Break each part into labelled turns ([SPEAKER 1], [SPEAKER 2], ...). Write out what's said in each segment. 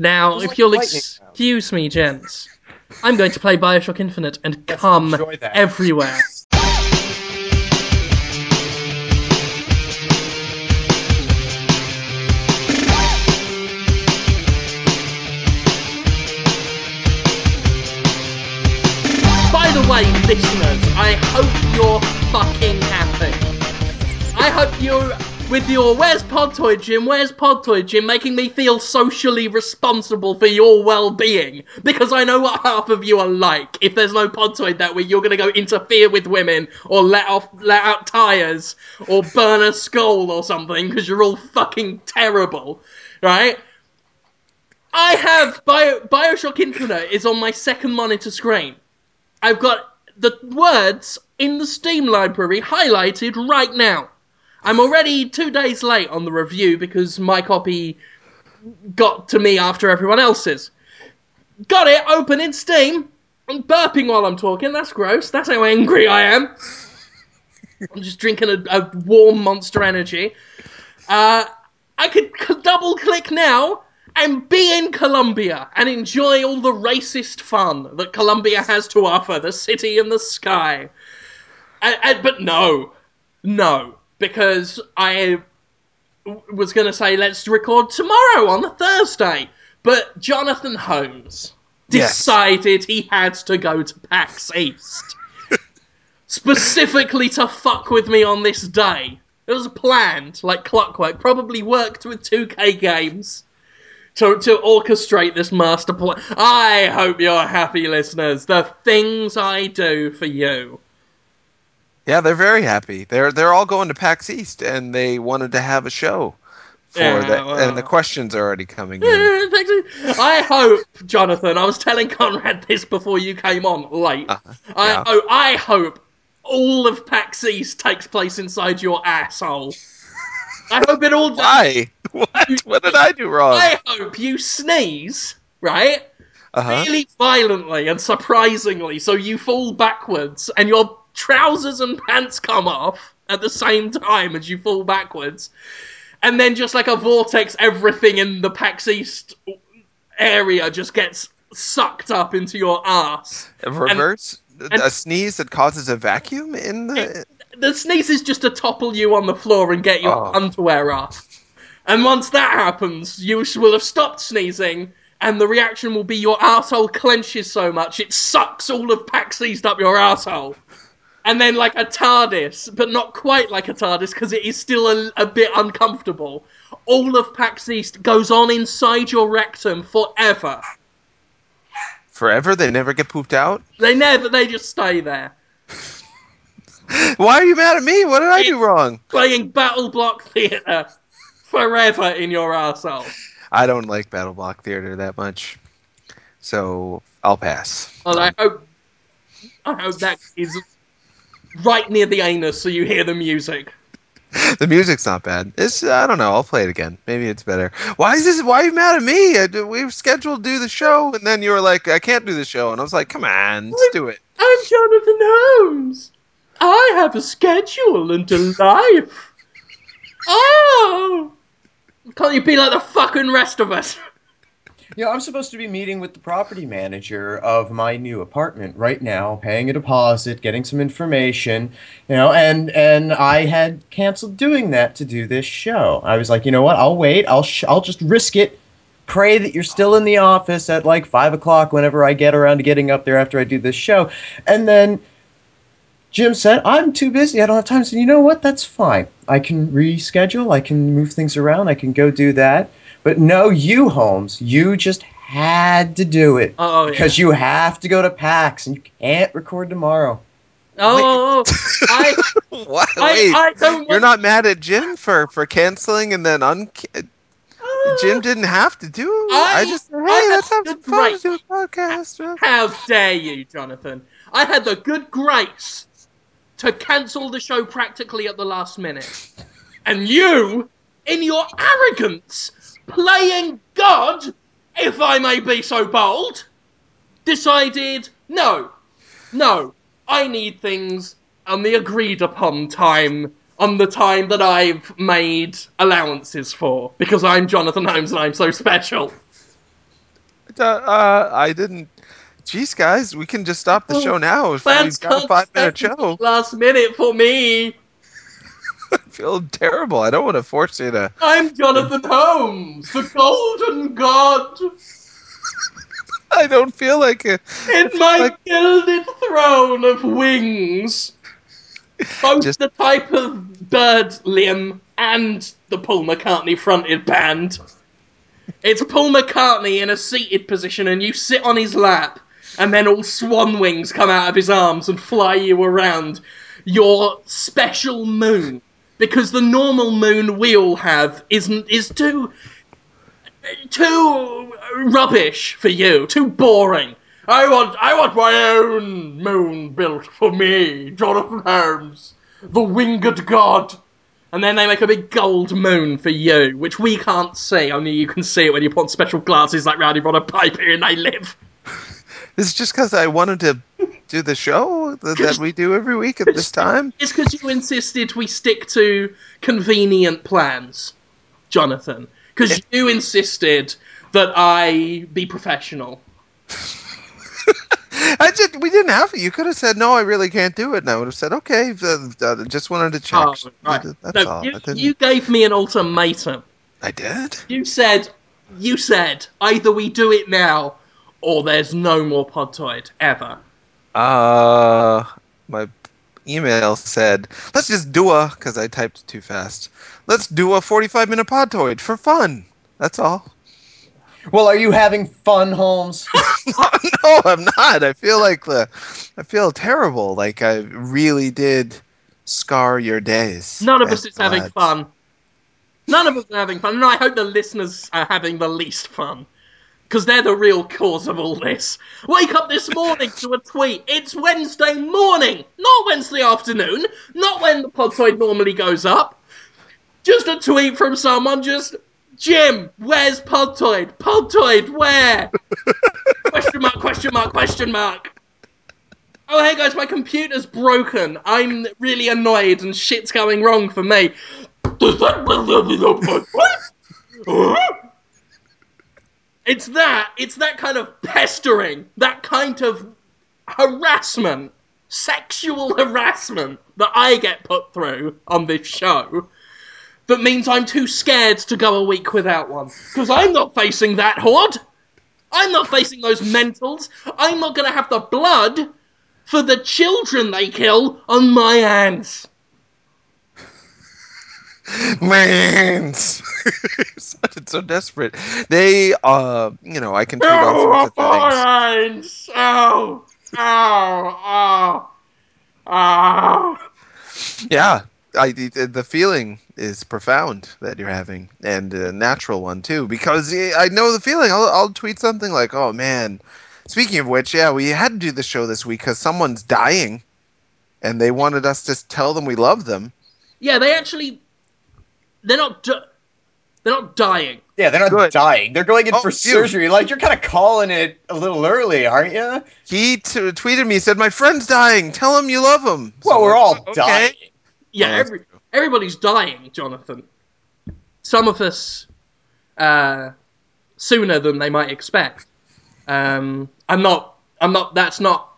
[SPEAKER 1] Now, if
[SPEAKER 2] like
[SPEAKER 1] you'll excuse me, gents, I'm going to play Bioshock Infinite and come
[SPEAKER 2] enjoy that.
[SPEAKER 1] everywhere. By the way, listeners, I hope you're fucking happy. I hope you're with your Where's Podtoid Jim? Where's Podtoid Jim? Making me feel socially responsible for your well-being because I know what half of you are like. If there's no Podtoid that week, you're gonna go interfere with women or let off, let out tires or burn a skull or something because you're all fucking terrible, right? I have Bio- Bioshock Infinite is on my second monitor screen. I've got the words in the Steam library highlighted right now. I'm already two days late on the review because my copy got to me after everyone else's. Got it open in Steam. I'm burping while I'm talking. That's gross. That's how angry I am. I'm just drinking a, a warm Monster Energy. Uh, I could c- double click now and be in Columbia and enjoy all the racist fun that Columbia has to offer, the city in the sky. And, and, but no, no, because I w- was going to say let's record tomorrow on the Thursday, but Jonathan Holmes
[SPEAKER 3] Yes.
[SPEAKER 1] decided he had to go to PAX East specifically to fuck with me on this day. It was planned, like clockwork. Probably worked with 2K Games to, to orchestrate this master plan. I hope you're happy, listeners. The things I do for you.
[SPEAKER 3] Yeah, they're very happy. They're they're all going to PAX East, and they wanted to have a show for
[SPEAKER 1] Yeah,
[SPEAKER 3] that. And the questions are already coming in.
[SPEAKER 1] I hope, Jonathan, I was telling Conrad this before you came on late.
[SPEAKER 3] Uh-huh,
[SPEAKER 1] I, oh, I hope all of PAX East takes place inside your asshole. I hope it all.
[SPEAKER 3] Why? What? What did I do wrong?
[SPEAKER 1] I hope you sneeze, right?
[SPEAKER 3] Uh-huh.
[SPEAKER 1] Really violently and surprisingly, so you fall backwards and your trousers and pants come off at the same time as you fall backwards. And then just like a vortex, everything in the PAX East area just gets sucked up into your ass.
[SPEAKER 3] A reverse
[SPEAKER 1] and-
[SPEAKER 3] a sneeze that causes a vacuum in the.
[SPEAKER 1] The sneeze is just to topple you on the floor and get your
[SPEAKER 3] Oh.
[SPEAKER 1] underwear off. And once that happens, you will have stopped sneezing, and the reaction will be your asshole clenches so much it sucks all of PAX East up your asshole. And then, like a TARDIS, but not quite like a TARDIS because it is still a, a bit uncomfortable. All of PAX East goes on inside your rectum forever.
[SPEAKER 3] Forever, they never get pooped out.
[SPEAKER 1] They never, they just stay there.
[SPEAKER 3] Why are you mad at me? What did I do wrong?
[SPEAKER 1] Playing BattleBlock Theater forever in your asshole.
[SPEAKER 3] I don't like BattleBlock Theater that much, so I'll pass.
[SPEAKER 1] Well, I um, hope, I hope that is right near the anus so you hear the music.
[SPEAKER 3] The music's not bad. It's I don't know. I'll play it again. Maybe it's better. Why is this? Why are you mad at me? I, we were scheduled to do the show, and then you were like, "I can't do the show," and I was like, "Come on, let's do it."
[SPEAKER 1] I'm Jonathan Holmes. I have a schedule and a life. Oh! Can't you be like the fucking rest of us?
[SPEAKER 2] You know, I'm supposed to be meeting with the property manager of my new apartment right now, paying a deposit, getting some information, you know, and and I had canceled doing that to do this show. I was like, you know what? I'll wait. I'll sh- I'll just risk it. Pray that you're still in the office at like five o'clock whenever I get around to getting up there after I do this show, and then. Jim said, I'm too busy. I don't have time. Said, you know what? That's fine. I can reschedule. I can move things around. I can go do that. But no, you, Holmes, you just had to do it.
[SPEAKER 1] Oh, yeah.
[SPEAKER 2] Because you have to go to PAX and you can't record tomorrow.
[SPEAKER 1] Oh, I,
[SPEAKER 3] What?
[SPEAKER 1] I,
[SPEAKER 3] Wait,
[SPEAKER 1] I don't want
[SPEAKER 3] you're not mad at Jim for for canceling and then un.
[SPEAKER 1] Ah.
[SPEAKER 3] Jim didn't have to do.
[SPEAKER 1] I-
[SPEAKER 3] I, just said,
[SPEAKER 1] I
[SPEAKER 3] hey, let's have some fun.
[SPEAKER 1] great-
[SPEAKER 3] Do a podcast.
[SPEAKER 1] How dare you, Jonathan? I had the good grace to cancel the show practically at the last minute. And you, in your arrogance, playing God, if I may be so bold, decided no, no, I need things on the agreed upon time, on the time that I've made allowances for, because I'm Jonathan Holmes and I'm so special.
[SPEAKER 3] Uh, uh, I didn't. Jeez, guys, we can just stop the show now if we've got a five minute show.
[SPEAKER 1] Last minute for me.
[SPEAKER 3] Feel terrible. I don't want to force you to.
[SPEAKER 1] I'm Jonathan Holmes, the Golden God,
[SPEAKER 3] I don't feel like it.
[SPEAKER 1] in my
[SPEAKER 3] like-
[SPEAKER 1] gilded throne of wings. Both
[SPEAKER 3] Just-
[SPEAKER 1] the type of bird Liam and the Paul McCartney fronted band. It's Paul McCartney in a seated position, and you sit on his lap, and then all swan wings come out of his arms and fly you around your special moon. Because the normal moon we all have isn't is too too rubbish for you, too boring. I want I want my own moon built for me, Jonathan Holmes, the winged god. And then they make a big gold moon for you, which we can't see. Only you can see it when you put on special glasses like Rowdy Roddy Piper and they live.
[SPEAKER 3] This is just because I wanted to do the show that, that we do every week at this time.
[SPEAKER 1] It's because you insisted we stick to convenient plans, Jonathan. Because you insisted that I be professional.
[SPEAKER 3] I just we didn't have to. You could have said no. I really can't do it, and I would have said okay. Uh, uh, just wanted to check.
[SPEAKER 1] Oh, right.
[SPEAKER 3] That's
[SPEAKER 1] No,
[SPEAKER 3] all.
[SPEAKER 1] you, you gave me an ultimatum.
[SPEAKER 3] I did.
[SPEAKER 1] You said, you said, either we do it now, or there's no more Podtoid ever.
[SPEAKER 3] Uh, my email said, let's just do a, because I typed too fast. Let's do a 45 minute podtoid for fun. That's all.
[SPEAKER 2] Well, are you having fun, Holmes?
[SPEAKER 3] no, I'm not. I feel like the, I feel terrible. Like I really did scar your days.
[SPEAKER 1] None of us is having fun. None of us are having fun, and I hope the listeners are having the least fun. Because they're the real cause of all this. Wake up this morning to a tweet. It's Wednesday morning, not Wednesday afternoon, not when the Podtoid normally goes up. Just a tweet from someone, just, Jim, where's Podtoid? Podtoid, where? question mark, question mark, question mark. Oh, hey guys, my computer's broken. I'm really annoyed and shit's going wrong for me. Does that? It's that. It's that kind of pestering, that kind of harassment, sexual harassment that I get put through on this show that means I'm too scared to go a week without one. Because I'm not facing that horde. I'm not facing those mentals. I'm not going to have the blood for the children they kill on my hands.
[SPEAKER 3] Man, sounded so desperate. They, uh, you know, I can tweet all sorts of things.
[SPEAKER 1] Oh, oh, oh, oh.
[SPEAKER 3] Yeah, I the, the feeling is profound that you're having, and a natural one too, because I know the feeling. I'll, I'll tweet something like, "Oh man." Speaking of which, yeah, we had to do the show this week because someone's dying, and they wanted us to tell them we love them.
[SPEAKER 1] Yeah, they actually. They're not. Di- they're not dying.
[SPEAKER 2] Yeah, they're not
[SPEAKER 3] Good.
[SPEAKER 2] dying. They're going in
[SPEAKER 3] Oh,
[SPEAKER 2] for
[SPEAKER 3] phew.
[SPEAKER 2] surgery. Like you're kind of calling it a little early, aren't you?
[SPEAKER 3] He t- tweeted me, said, "My friend's dying. Tell him you love him."
[SPEAKER 2] Well,
[SPEAKER 3] So
[SPEAKER 2] we're all
[SPEAKER 3] like,
[SPEAKER 2] dying.
[SPEAKER 1] Yeah, every, everybody's dying, Jonathan. Some of us uh, sooner than they might expect. Um, I'm not. I'm not. That's not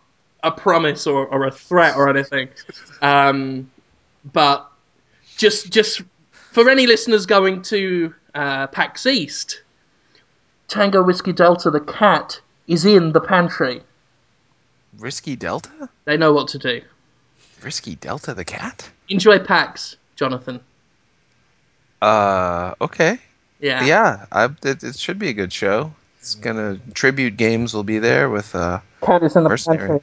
[SPEAKER 1] a promise or, or a threat or anything. Um, but just just for any listeners going to uh, PAX East, Tango Whiskey Delta, the cat, is in the pantry.
[SPEAKER 3] Risky Delta,
[SPEAKER 1] They know what to do.
[SPEAKER 3] Risky Delta, the cat.
[SPEAKER 1] Enjoy PAX, Jonathan.
[SPEAKER 3] Uh, okay.
[SPEAKER 1] Yeah.
[SPEAKER 3] Yeah, I, it, it should be a good show. It's gonna tribute games will be there with uh
[SPEAKER 1] Cat is in the
[SPEAKER 3] Mercenary.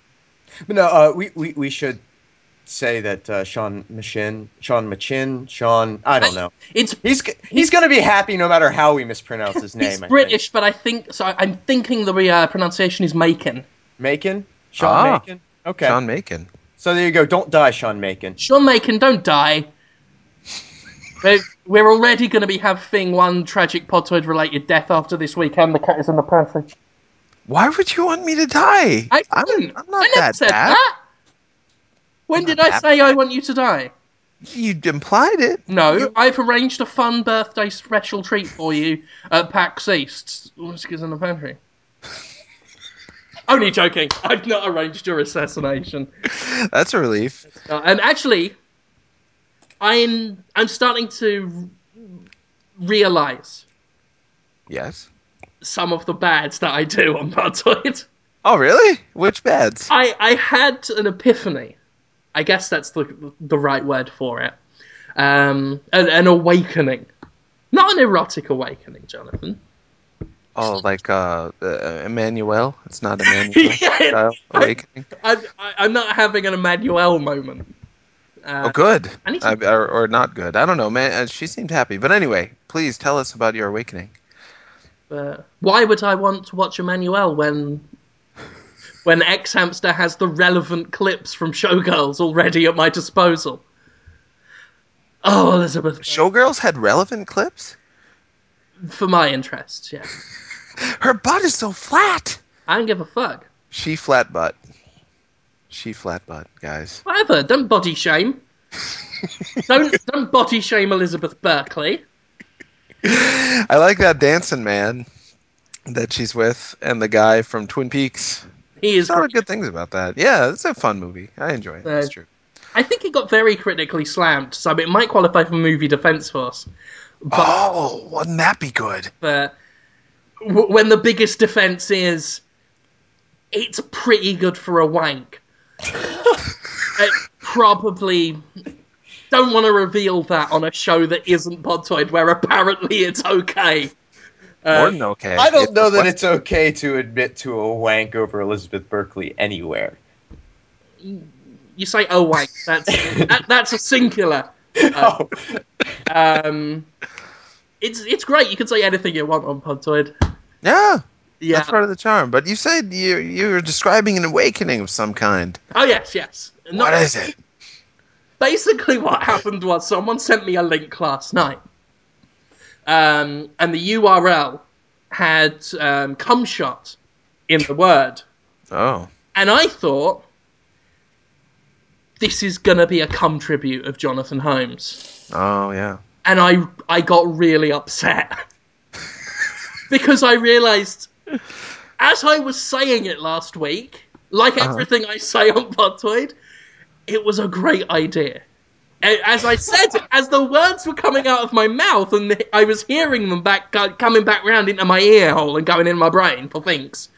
[SPEAKER 2] But no, uh, we, we we should say that uh, Sean Machin, Sean Machin, Sean. I don't know.
[SPEAKER 1] It's
[SPEAKER 2] He's he's gonna be happy no matter how we mispronounce his name.
[SPEAKER 1] He's
[SPEAKER 2] I
[SPEAKER 1] British, but I think so. I'm thinking the uh, pronunciation is Macon.
[SPEAKER 2] Think. Macon. Sean
[SPEAKER 3] Ah.
[SPEAKER 2] Macon. Okay.
[SPEAKER 3] Sean Macon.
[SPEAKER 2] So there you go. Don't die, Sean Macon.
[SPEAKER 1] Sean Macon, don't die. We're, we're already going to be having one tragic Podtoid related death after this weekend. The cat is in the pantry.
[SPEAKER 3] Why would you want me to die?
[SPEAKER 1] I
[SPEAKER 3] I'm,
[SPEAKER 1] didn't.
[SPEAKER 3] I'm not
[SPEAKER 1] I never
[SPEAKER 3] that
[SPEAKER 1] said
[SPEAKER 3] bad.
[SPEAKER 1] that. When did I say I want you to die?
[SPEAKER 3] You implied it.
[SPEAKER 1] No, I've arranged a fun birthday special treat for you at PAX East. Whiskey's in the pantry. Only joking. I've not arranged your assassination.
[SPEAKER 3] That's a relief.
[SPEAKER 1] Uh, and actually, I'm I'm starting to realize
[SPEAKER 3] Yes.
[SPEAKER 1] some of the bads that I do on Podtoid.
[SPEAKER 3] Oh, really? Which bads?
[SPEAKER 1] I I had an epiphany. I guess that's the the right word for it. Um, an, an awakening, not an erotic awakening, Jonathan.
[SPEAKER 3] Oh, like uh, uh Emmanuelle. It's not Emmanuelle
[SPEAKER 1] Yeah.
[SPEAKER 3] awakening.
[SPEAKER 1] I, I, I'm not having an Emmanuelle moment. Uh,
[SPEAKER 3] Oh, good.
[SPEAKER 1] I
[SPEAKER 3] or, or not good. I don't know, man. Uh, She seemed happy. But anyway, please tell us about your awakening.
[SPEAKER 1] Why would I want to watch Emmanuelle when when xHamster has the relevant clips from Showgirls already at my disposal? Oh, Elizabeth,
[SPEAKER 3] Showgirls had relevant clips.
[SPEAKER 1] for my interests, yeah.
[SPEAKER 3] Her butt is so flat.
[SPEAKER 1] I don't give a fuck.
[SPEAKER 3] She flat butt. She flat butt, guys.
[SPEAKER 1] Whatever, don't body shame. don't don't body shame Elizabeth Berkley.
[SPEAKER 3] I like that dancing man that she's with, and the guy from Twin Peaks.
[SPEAKER 1] He is.
[SPEAKER 3] There's a lot of good things about that. Yeah, it's a fun movie. I enjoy it. That's
[SPEAKER 1] Uh,
[SPEAKER 3] true.
[SPEAKER 1] I think it got very critically slammed, so it might qualify for movie defense force. But
[SPEAKER 3] Oh, wouldn't that be good?
[SPEAKER 1] but w- when the biggest defense is it's pretty good for a wank. probably don't want to reveal that on a show that isn't Podtoid, where apparently it's okay.
[SPEAKER 3] More
[SPEAKER 1] Uh,
[SPEAKER 3] than okay.
[SPEAKER 2] I don't
[SPEAKER 3] It's
[SPEAKER 2] know that it's okay to admit to a wank over Elizabeth Berkley anywhere.
[SPEAKER 1] you say oh wank, that's that, that's a singular.
[SPEAKER 2] Oh,
[SPEAKER 1] Um, it's it's great. You can say anything you want on Podtoid.
[SPEAKER 3] Yeah,
[SPEAKER 1] Yeah.
[SPEAKER 3] that's part of the charm. But you said you you were describing an awakening of some kind.
[SPEAKER 1] Oh yes, yes.
[SPEAKER 3] What is it?
[SPEAKER 1] basically what happened was someone sent me a link last night um, and the url had um, cum shot in the word
[SPEAKER 3] Oh,
[SPEAKER 1] and i thought this is gonna be a cum tribute of jonathan holmes
[SPEAKER 3] oh yeah.
[SPEAKER 1] and i i got really upset because i realized as i was saying it last week like
[SPEAKER 3] Uh-huh.
[SPEAKER 1] everything i say on Podtoid, it was a great idea. As I said, as the words were coming out of my mouth and I was hearing them back, coming back round into my ear hole and going in my brain for things,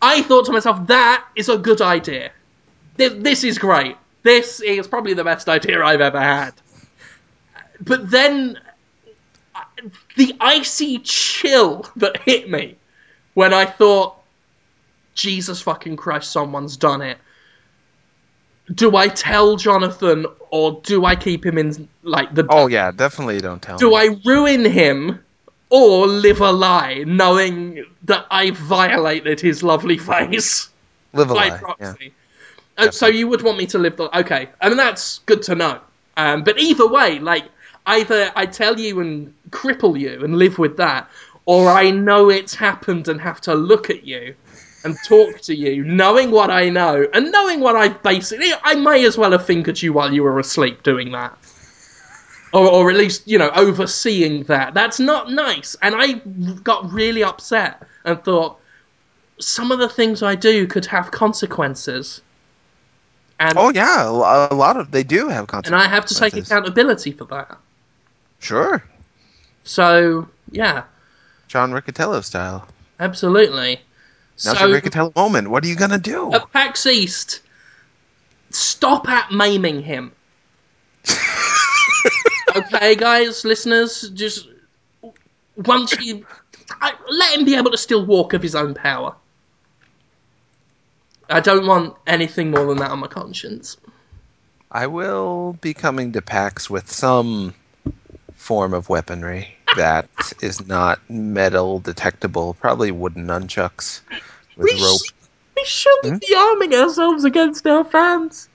[SPEAKER 1] I thought to myself, that is a good idea. This, is great. This is probably the best idea I've ever had. But then, the icy chill that hit me when I thought, Jesus fucking Christ, someone's done it. Do I tell Jonathan or do I keep him in like the
[SPEAKER 3] Oh yeah, definitely don't tell him.
[SPEAKER 1] do
[SPEAKER 3] me.
[SPEAKER 1] I ruin him or live a lie knowing that I violated his lovely face
[SPEAKER 3] Live a lie. Yeah.
[SPEAKER 1] proxy? Uh, so you would want me to live the okay? I mean that's good to know. Um, but either way, like either I tell you and cripple you and live with that, or I know it's happened and have to look at you and talk to you, knowing what I know and knowing what I basically I may as well have fingered you while you were asleep doing that. Or, or at least, you know, overseeing that. That's not nice. And I got really upset and thought, some of the things I do could have consequences. And,
[SPEAKER 3] Oh yeah, a lot of they do have consequences, and.
[SPEAKER 1] I have to take accountability for that.
[SPEAKER 3] Sure,
[SPEAKER 1] So, yeah,
[SPEAKER 3] John Riccitiello style.
[SPEAKER 1] absolutely.
[SPEAKER 3] Now's
[SPEAKER 1] so,
[SPEAKER 3] your Riccitiello moment. What are you gonna do?
[SPEAKER 1] at PAX East, stop at maiming him. okay, guys, listeners, just once you I, let him be able to still walk of his own power. I don't want anything more than that on my conscience.
[SPEAKER 3] I will be coming to PAX with some form of weaponry that is not metal detectable. Probably wooden nunchucks with
[SPEAKER 1] We,
[SPEAKER 3] rope.
[SPEAKER 1] sh- we shouldn't be arming ourselves against our fans.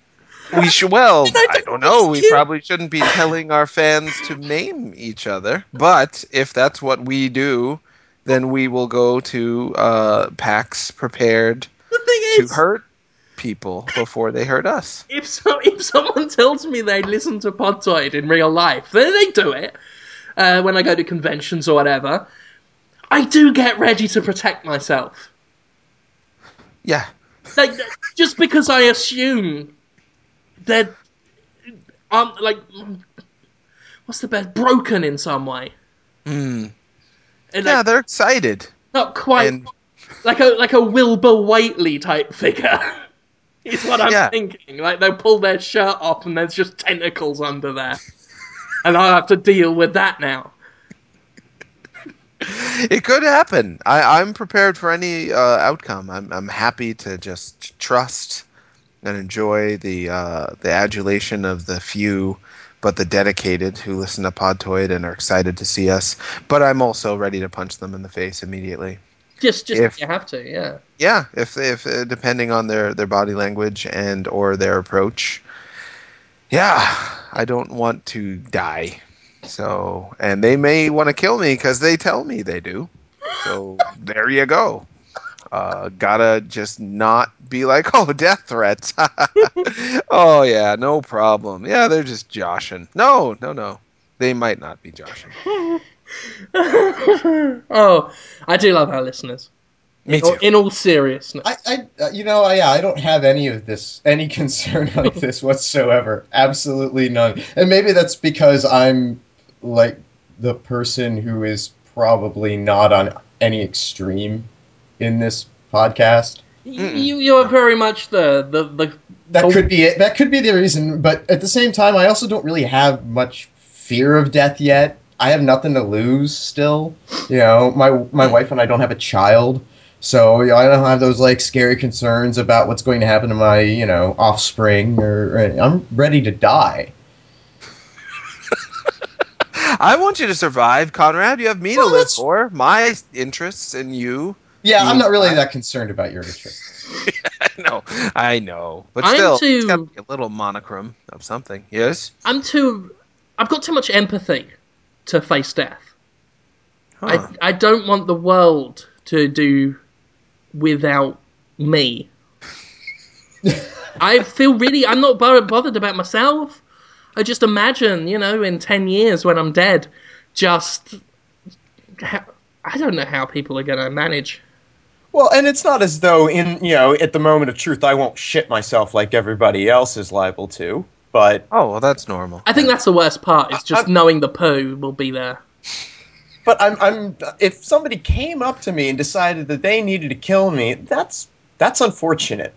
[SPEAKER 3] We should. Well,
[SPEAKER 1] I
[SPEAKER 3] I
[SPEAKER 1] don't
[SPEAKER 3] don't know. We probably shouldn't be telling our fans to maim each other. But if that's what we do, then we will go to uh, PAX prepared to
[SPEAKER 1] is,
[SPEAKER 3] hurt people before they hurt us.
[SPEAKER 1] if so, if someone tells me they listen to Podtoid in real life, then they do it uh, when I go to conventions or whatever. I do get ready to protect myself.
[SPEAKER 3] Yeah.
[SPEAKER 1] Like just because I assume that um like what's the best broken in some way.
[SPEAKER 3] Mm.
[SPEAKER 1] And,
[SPEAKER 3] Yeah,
[SPEAKER 1] like,
[SPEAKER 3] they're excited.
[SPEAKER 1] not quite
[SPEAKER 3] And
[SPEAKER 1] like a like a Wilbur Whateley type figure. is what I'm
[SPEAKER 3] Yeah.
[SPEAKER 1] thinking. Like they'll pull their shirt off and there's just tentacles under there. And I'll have to deal with that now.
[SPEAKER 3] it could happen. I, I'm prepared for any uh, outcome. I'm, I'm happy to just trust and enjoy the uh, the adulation of the few, but the dedicated who listen to Podtoid and are excited to see us. But I'm also ready to punch them in the face immediately.
[SPEAKER 1] Just just
[SPEAKER 3] If-
[SPEAKER 1] you have to, yeah.
[SPEAKER 3] Yeah, if if uh, depending on their their body language and or their approach. Yeah, I don't want to die. So, and they may want to kill me because they tell me they do. So there you go. Uh, gotta just not be like, oh, death threats. oh yeah, no problem. Yeah, they're just joshing. No, no, no. They might not be joshing.
[SPEAKER 1] oh, I do love our listeners.
[SPEAKER 3] Me
[SPEAKER 1] In all-
[SPEAKER 3] too.
[SPEAKER 1] In all seriousness.
[SPEAKER 2] I, I, uh, you know, I, yeah, I don't have any of this, any concern like this whatsoever. Absolutely none. And maybe that's because I'm like the person who is probably not on any extreme in this podcast.
[SPEAKER 1] you you are very much the the, the
[SPEAKER 2] That could be it. That could be the reason. But at the same time, I also don't really have much fear of death yet. I have nothing to lose still. You know, my my wife and I don't have a child, so you know, I don't have those like scary concerns about what's going to happen to my you know offspring. Or, or I'm ready to die.
[SPEAKER 3] I want you to survive, Conrad. You have me to
[SPEAKER 2] Well,
[SPEAKER 3] live for. My interests and you.
[SPEAKER 2] Yeah, I'm not really that concerned about your interests.
[SPEAKER 3] I know, I know, but
[SPEAKER 1] I'm
[SPEAKER 3] still,
[SPEAKER 1] too-
[SPEAKER 3] it's got to be a little monochrome of something. Yes.
[SPEAKER 1] I'm too I've got too much empathy to face death.
[SPEAKER 3] Huh.
[SPEAKER 1] I I don't want the world to do without me. I feel really I'm not bothered about myself. I just imagine, you know, in 10 years when I'm dead, just I don't know how people are going to manage.
[SPEAKER 2] Well, and it's not as though in you know at the moment of truth I won't shit myself like everybody else is liable to. But
[SPEAKER 3] Oh well, that's normal.
[SPEAKER 1] I think that's the worst part. Is just
[SPEAKER 2] I'm-
[SPEAKER 1] knowing the poo will be there.
[SPEAKER 2] But I'm, I'm if somebody came up to me and decided that they needed to kill me, that's that's unfortunate.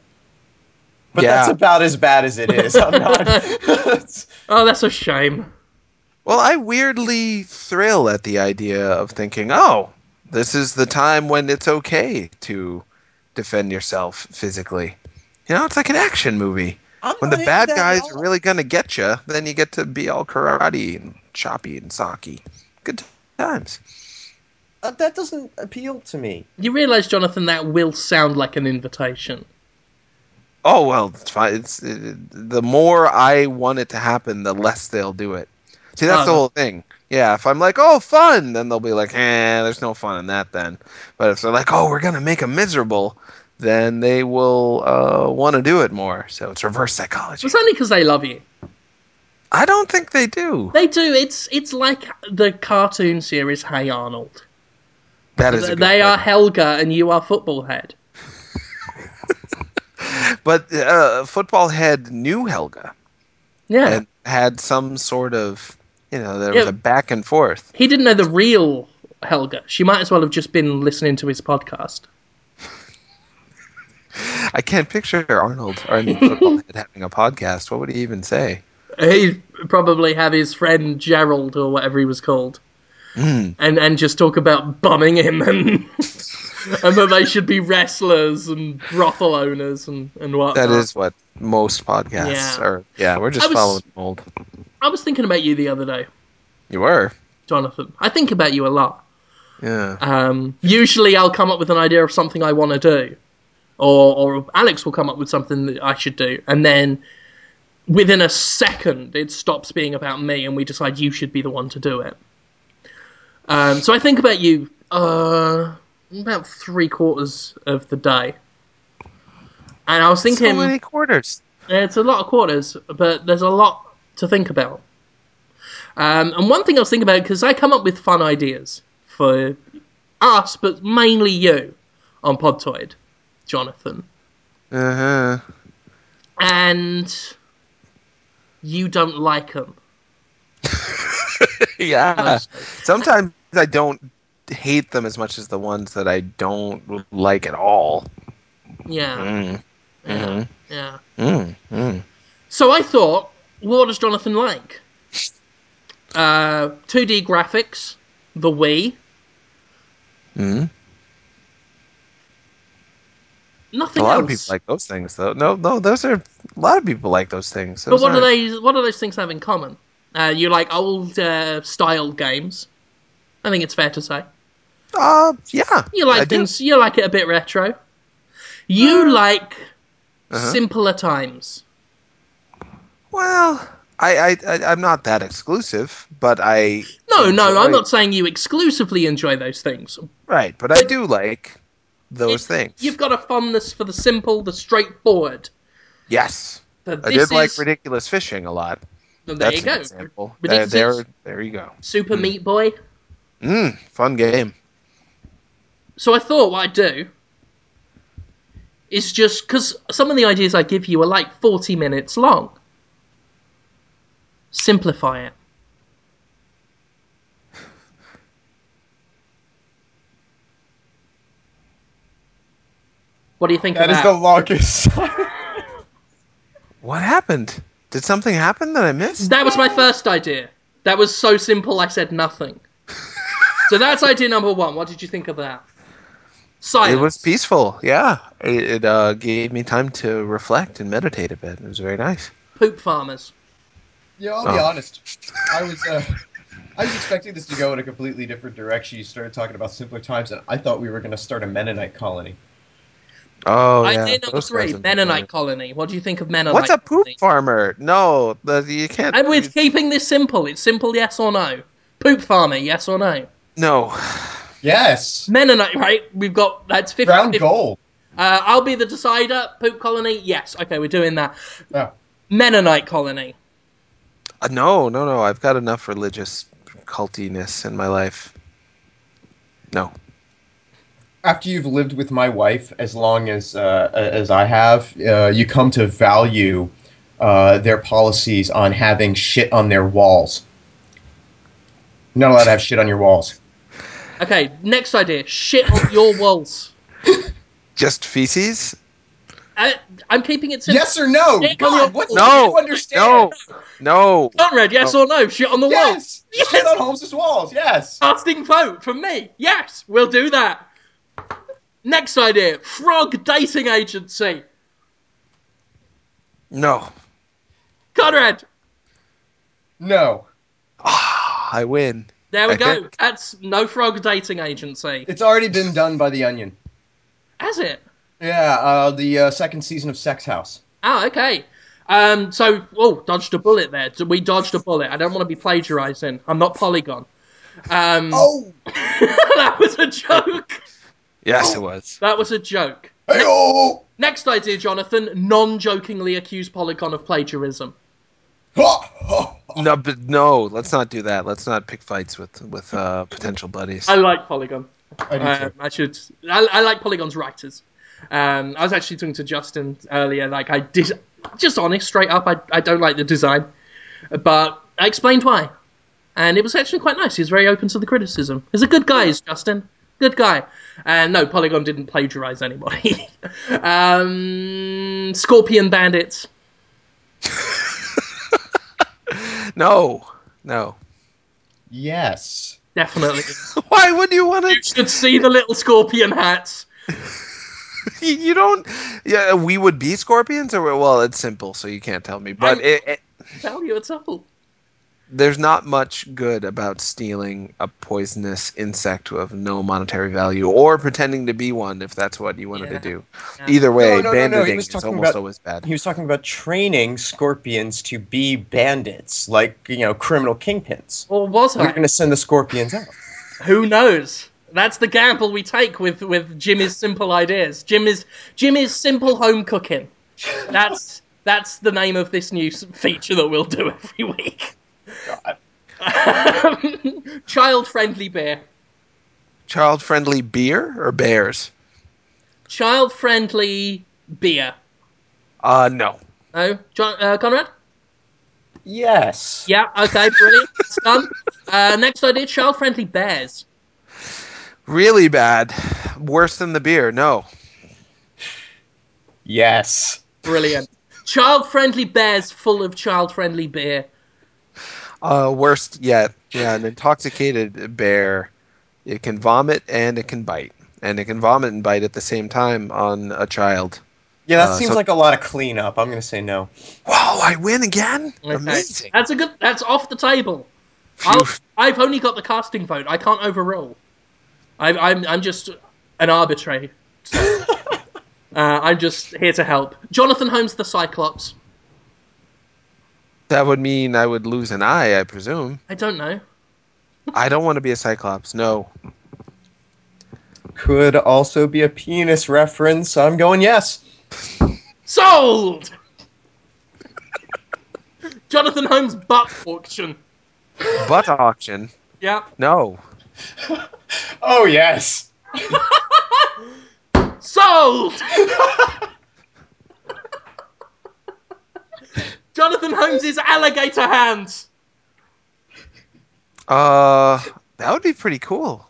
[SPEAKER 2] But
[SPEAKER 3] Yeah.
[SPEAKER 2] that's about as bad as it is. I'm not.
[SPEAKER 1] Oh, that's a shame.
[SPEAKER 3] Well, I weirdly thrill at the idea of thinking, oh, this is the time when it's okay to defend yourself physically. You know, it's like an action movie.
[SPEAKER 2] I'm
[SPEAKER 3] When the bad guys are really gonna get you, then you get to be all karate and choppy and saki. Good times.
[SPEAKER 2] Uh, that doesn't appeal to me.
[SPEAKER 1] You realise, Jonathan, that will sound like an invitation.
[SPEAKER 3] Oh well, it's fine. It's it, the more I want it to happen, the less they'll do it. See, that's
[SPEAKER 1] Oh,
[SPEAKER 3] the whole thing. Yeah, if I'm like, oh, fun, then they'll be like, eh, there's no fun in that then. But if they're like, oh, we're gonna make them miserable, then they will uh, want to do it more. So it's reverse psychology.
[SPEAKER 1] It's only because they love you.
[SPEAKER 3] I don't think they do.
[SPEAKER 1] They do. It's it's like the cartoon series Hey Arnold.
[SPEAKER 3] That is, a good
[SPEAKER 1] they are. Helga and you are Football Head.
[SPEAKER 3] But uh, football head knew Helga
[SPEAKER 1] Yeah.
[SPEAKER 3] and had some sort of, you know, there was
[SPEAKER 1] Yeah.
[SPEAKER 3] a back and forth.
[SPEAKER 1] he didn't know the real Helga. She might as well have just been listening to his podcast.
[SPEAKER 3] I can't picture Arnold or any football head having a podcast. What would he even say?
[SPEAKER 1] He'd probably have his friend Gerald or whatever he was called,
[SPEAKER 3] Hmm.
[SPEAKER 1] and and just talk about bumming him and and that they should be wrestlers and brothel owners and and whatnot.
[SPEAKER 3] That is what most podcasts
[SPEAKER 1] Yeah.
[SPEAKER 3] are. Yeah, we're just
[SPEAKER 1] was-
[SPEAKER 3] following the mold.
[SPEAKER 1] I was thinking about you the other day,
[SPEAKER 3] You were.
[SPEAKER 1] Jonathan. I think about you a lot.
[SPEAKER 3] Yeah.
[SPEAKER 1] Um, usually, I'll come up with an idea of something I want to do, or or Alex will come up with something that I should do, and then within a second, it stops being about me, and we decide you should be the one to do it. Um, so I think about you uh, about three quarters of the day, and I was thinking
[SPEAKER 3] so many quarters.
[SPEAKER 1] it's a lot of quarters, but there's a lot to think about. Um, and one thing I was thinking about, because I come up with fun ideas for us, but mainly you on Podtoid, Jonathan.
[SPEAKER 3] Uh huh.
[SPEAKER 1] and you don't like them.
[SPEAKER 3] yeah. Sometimes I don't hate them as much as the ones that I don't like at all.
[SPEAKER 1] Yeah,
[SPEAKER 3] Mm.
[SPEAKER 1] yeah,
[SPEAKER 3] Mhm.
[SPEAKER 1] yeah.
[SPEAKER 3] Mm. Mm.
[SPEAKER 1] So I thought, what does Jonathan like? Uh, 2D graphics, the Wii,
[SPEAKER 3] Mm.
[SPEAKER 1] Nothing
[SPEAKER 3] A lot
[SPEAKER 1] else.
[SPEAKER 3] of people like those things, though. No, no, those are a lot of people like those things.
[SPEAKER 1] but what do
[SPEAKER 3] aren't-
[SPEAKER 1] they? What do those things have in common? Uh, you like old uh, style games. I think it's fair to say.
[SPEAKER 3] Uh, yeah.
[SPEAKER 1] You like
[SPEAKER 3] I do.
[SPEAKER 1] things. You like it a bit retro. You like
[SPEAKER 3] Uh-huh.
[SPEAKER 1] simpler times.
[SPEAKER 3] Well, I, I, I, I'm not that exclusive, but I.
[SPEAKER 1] No, no, I'm not saying you exclusively enjoy those things.
[SPEAKER 3] Right, but I do like those things.
[SPEAKER 1] You've got a fondness for the simple, the straightforward.
[SPEAKER 3] Yes, I did like ridiculous fishing a lot.
[SPEAKER 1] There
[SPEAKER 3] That's
[SPEAKER 1] you go.
[SPEAKER 3] example. There, there, there you go.
[SPEAKER 1] Super Meat Boy.
[SPEAKER 3] Mm, fun game.
[SPEAKER 1] So I thought what I'd do is just because some of the ideas I give you are like 40 minutes long. Simplify it. What do you think
[SPEAKER 2] That
[SPEAKER 1] of
[SPEAKER 2] is
[SPEAKER 1] that?
[SPEAKER 2] the longest.
[SPEAKER 3] What happened? Did something happen that I missed?
[SPEAKER 1] That was my first idea. That was so simple I said nothing. so that's idea number one. What did you think of that? Silence.
[SPEAKER 3] It was peaceful. Yeah, it, it uh, gave me time to reflect and meditate a bit. It was very nice.
[SPEAKER 1] Poop farmers.
[SPEAKER 2] Yeah, I'll be
[SPEAKER 3] Oh.
[SPEAKER 2] honest. I was uh, I was expecting this to go in a completely different direction. You started talking about simpler times, and I thought we were going to start a Mennonite colony.
[SPEAKER 3] Oh yeah.
[SPEAKER 1] idea number
[SPEAKER 3] those
[SPEAKER 1] three, Mennonite colony. What do you think of Mennonite
[SPEAKER 3] What's a poop
[SPEAKER 1] colony?
[SPEAKER 3] farmer? No, the, you can't.
[SPEAKER 1] And we're keeping this simple. It's simple yes or no. Poop farmer, yes or no.
[SPEAKER 3] no.
[SPEAKER 2] Yes,
[SPEAKER 1] Mennonite, right? We've got that's 50
[SPEAKER 2] round
[SPEAKER 1] 50.
[SPEAKER 2] goal.
[SPEAKER 1] Uh, I'll be the decider. Poop colony, yes. Okay, we're doing that.
[SPEAKER 2] Oh.
[SPEAKER 1] Mennonite colony.
[SPEAKER 3] Uh, no, no, no. I've got enough religious cultiness in my life. No.
[SPEAKER 2] After you've lived with my wife as long as uh, as I have, uh, you come to value uh, their policies on having shit on their walls. You're not allowed to have shit on your walls.
[SPEAKER 1] Okay, next idea. Shit on your walls.
[SPEAKER 3] Just feces?
[SPEAKER 1] Uh, I'm keeping it simple.
[SPEAKER 2] Yes or no?
[SPEAKER 1] Shit on your
[SPEAKER 2] what
[SPEAKER 1] walls.
[SPEAKER 2] do
[SPEAKER 3] No.
[SPEAKER 2] you understand?
[SPEAKER 3] No. No.
[SPEAKER 1] Conrad, yes or no? Shit on the walls.
[SPEAKER 2] Yes, shit on Holmes's walls. Yes.
[SPEAKER 1] Casting vote from me. Yes, we'll do that. Next idea. Frog dating agency.
[SPEAKER 3] No.
[SPEAKER 1] Conrad.
[SPEAKER 2] No.
[SPEAKER 3] I win.
[SPEAKER 1] There we
[SPEAKER 3] I
[SPEAKER 1] go.
[SPEAKER 3] think-
[SPEAKER 1] That's no frog dating agency.
[SPEAKER 2] It's already been done by The Onion.
[SPEAKER 1] Has it?
[SPEAKER 2] Yeah, uh, the uh, second season of Sex House.
[SPEAKER 1] Oh, okay. Um, so, oh, dodged a bullet there. We dodged a bullet. I don't want to be plagiarizing. I'm not Polygon. Um,
[SPEAKER 2] Oh,
[SPEAKER 1] that was a joke.
[SPEAKER 3] Yes, it was.
[SPEAKER 1] That was a joke.
[SPEAKER 2] hey, oh,
[SPEAKER 1] Next idea, Jonathan. Non-jokingly accuse Polygon of plagiarism.
[SPEAKER 2] ha, ha.
[SPEAKER 3] No, but no. Let's not do that. Let's not pick fights with with uh, potential buddies.
[SPEAKER 1] I like Polygon.
[SPEAKER 2] I do
[SPEAKER 1] Um. I should. I, I like Polygon's writers. Um, I was actually talking to Justin earlier. Like I did, just honest, straight up. I I don't like the design, but I explained why, and it was actually quite nice. He was very open to the criticism. He's a good guy, is Justin. Good guy. And no, Polygon didn't plagiarize anybody. um, Scorpion Bandits.
[SPEAKER 3] No. No.
[SPEAKER 2] Yes.
[SPEAKER 1] Definitely.
[SPEAKER 3] Why would you want to?
[SPEAKER 1] you should see the little scorpion hats.
[SPEAKER 3] You don't. Yeah, we would be scorpions, or well, it's simple, so you can't tell me. But
[SPEAKER 1] I'm-
[SPEAKER 3] it, it,
[SPEAKER 1] Tell you it's all.
[SPEAKER 3] There's not much good about stealing a poisonous insect of no monetary value, or pretending to be one if that's what you wanted
[SPEAKER 1] Yeah.
[SPEAKER 3] to do.
[SPEAKER 1] Yeah.
[SPEAKER 3] Either way,
[SPEAKER 2] No, no, no, no, he was
[SPEAKER 3] is
[SPEAKER 2] talking
[SPEAKER 3] almost
[SPEAKER 2] about-
[SPEAKER 3] always bad.
[SPEAKER 2] He was talking about training scorpions to be bandits, like you know, criminal kingpins.
[SPEAKER 1] Or was
[SPEAKER 2] We're
[SPEAKER 1] I?
[SPEAKER 2] going to send the scorpions out.
[SPEAKER 1] Who knows? That's the gamble we take with with Jimmy's simple ideas. Jimmy's Jimmy's simple home cooking. That's that's the name of this new feature that we'll do every week. Child friendly beer.
[SPEAKER 3] Child-friendly beer or bears?
[SPEAKER 1] Child friendly beer.
[SPEAKER 3] Uh, no.
[SPEAKER 1] No, John, uh, Conrad.
[SPEAKER 2] Yes.
[SPEAKER 1] Yeah. Okay. Brilliant. It's done. Uh, next idea: child-friendly bears.
[SPEAKER 3] Really bad. Worse than the beer. No.
[SPEAKER 2] Yes.
[SPEAKER 1] Brilliant. child-friendly bears full of child-friendly beer.
[SPEAKER 3] Uh, worst yet. Yeah, an intoxicated bear. It can vomit and it can bite, and it can vomit and bite at the same time on a child.
[SPEAKER 2] Yeah, that
[SPEAKER 3] Uh,
[SPEAKER 2] seems
[SPEAKER 3] so-
[SPEAKER 2] like a lot of cleanup. I'm gonna say no.
[SPEAKER 3] Wow, I win again.
[SPEAKER 1] Okay.
[SPEAKER 3] Amazing.
[SPEAKER 1] That's a good. That's off the table. I'll,
[SPEAKER 3] Phew.
[SPEAKER 1] I've only got the casting vote. I can't overrule. I'm I'm I'm just an arbitrary. So, uh, I'm just here to help. Jonathan Holmes, the Cyclops.
[SPEAKER 3] That would mean I would lose an eye, I presume.
[SPEAKER 1] I don't know.
[SPEAKER 3] I don't want to be a Cyclops. No.
[SPEAKER 2] Could also be a penis reference. I'm going yes.
[SPEAKER 1] Sold. Jonathan Holmes butt auction.
[SPEAKER 3] Butt auction.
[SPEAKER 1] Yeah.
[SPEAKER 3] No.
[SPEAKER 2] Oh yes.
[SPEAKER 1] Sold. Jonathan Holmes's alligator hands.
[SPEAKER 3] Uh, that would be pretty cool.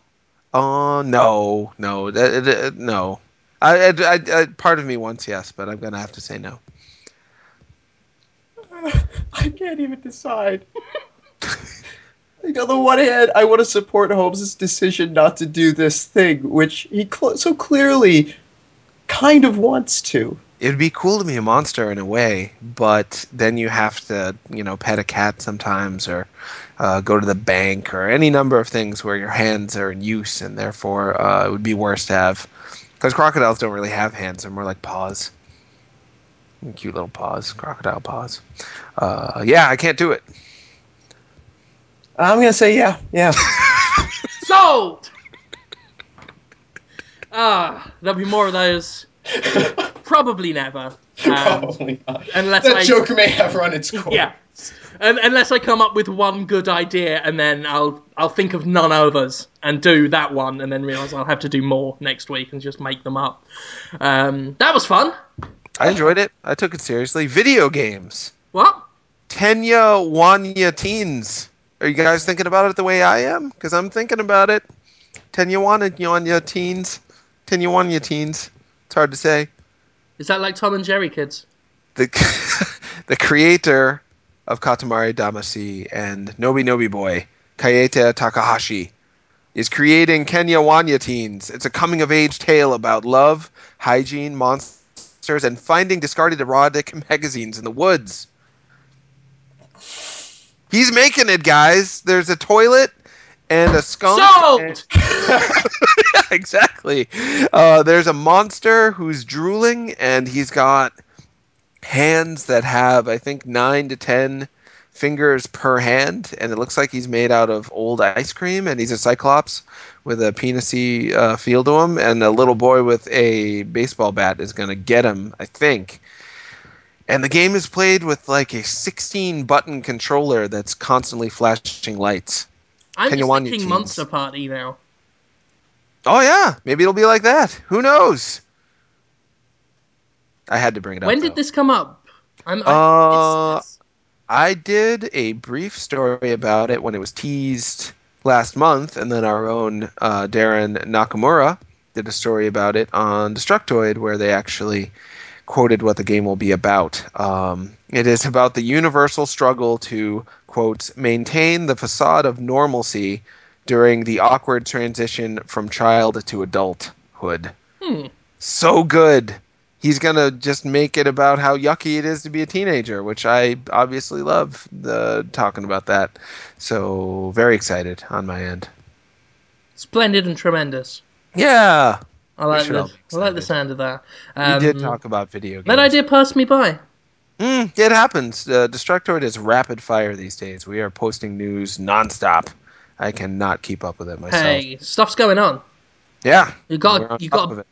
[SPEAKER 3] Uh, no, no, that, that- no. I, I, I, part of me wants yes, but I'm gonna have to say no.
[SPEAKER 2] I can't even decide. Like, on the one hand, I want to support Holmes' decision not to do this thing, which he cl- so clearly kind of wants to.
[SPEAKER 3] It'd be cool to be a monster in a way, but then you have to, you know, pet a cat sometimes, or uh, go to the bank, or any number of things where your hands are in use, and therefore uh, it would be worse to have. Because crocodiles don't really have hands; they're more like paws. Cute little paws, crocodile paws. Uh, yeah, I can't do it.
[SPEAKER 2] I'm gonna say yeah, yeah.
[SPEAKER 1] Sold. Ah, there'll be more of those. Probably never. Um,
[SPEAKER 2] Probably not.
[SPEAKER 1] unless
[SPEAKER 2] that
[SPEAKER 1] I-
[SPEAKER 2] joke may have run its course.
[SPEAKER 1] yeah. Un unless I come up with one good idea and then I'll I'll think of none others and do that one and then realize I'll have to do more next week and just make them up. Um, that was fun.
[SPEAKER 3] I enjoyed it. I took it seriously. Video games.
[SPEAKER 1] What?
[SPEAKER 3] Tenya Wanya teens. Are you guys thinking about it the way I am? Because I'm thinking about it. Tenya Wanya teens. Tenya Wanya teens. It's hard to say.
[SPEAKER 1] Is that like Tom and Jerry kids?
[SPEAKER 3] The the creator of Katamari Damacy and Noby Noby Boy, Keita Takahashi, is creating Tenya Wanya teens. It's a coming of age tale about love, hygiene, monsters, and finding discarded erotic magazines in the woods. He's making it, guys. There's a toilet and a skunk.
[SPEAKER 1] Sold.
[SPEAKER 3] Yeah, exactly. Uh, there's a monster who's drooling, and he's got hands that have, I think, nine to ten fingers per hand, and it looks like he's made out of old ice cream, and he's a cyclops with a penisy uh, feel to him, and a little boy with a baseball bat is going to get him, I think. And the game is played with like a 16 button controller that's constantly flashing lights.
[SPEAKER 1] I'm
[SPEAKER 3] Can
[SPEAKER 1] just thinking
[SPEAKER 3] teens?
[SPEAKER 1] Monster Party now.
[SPEAKER 3] Oh yeah, maybe it'll be like that. Who knows? I had to bring it up.
[SPEAKER 1] When did
[SPEAKER 3] though.
[SPEAKER 1] this come up? I'm, I
[SPEAKER 3] Uh. I did a brief story about it when it was teased last month, and then our own uh, Darren Nakamura did a story about it on Destructoid, where they actually quoted what the game will be about. Um, it is about the universal struggle to quote maintain the facade of normalcy during the awkward transition from child to adulthood.
[SPEAKER 1] Hmm.
[SPEAKER 3] So good. He's gonna just make it about how yucky it is to be a teenager, which I obviously love the talking about that. So very excited on my end.
[SPEAKER 1] Splendid and tremendous.
[SPEAKER 3] Yeah,
[SPEAKER 1] I like the I like the sound of that.
[SPEAKER 3] we
[SPEAKER 1] Um,
[SPEAKER 3] did talk about video games.
[SPEAKER 1] That idea passed me by.
[SPEAKER 3] Mm, it happens. Uh, Destructoid is rapid fire these days. We are posting news nonstop. I cannot keep up with it myself.
[SPEAKER 1] Hey, stuff's going on.
[SPEAKER 3] Yeah,
[SPEAKER 1] You got you got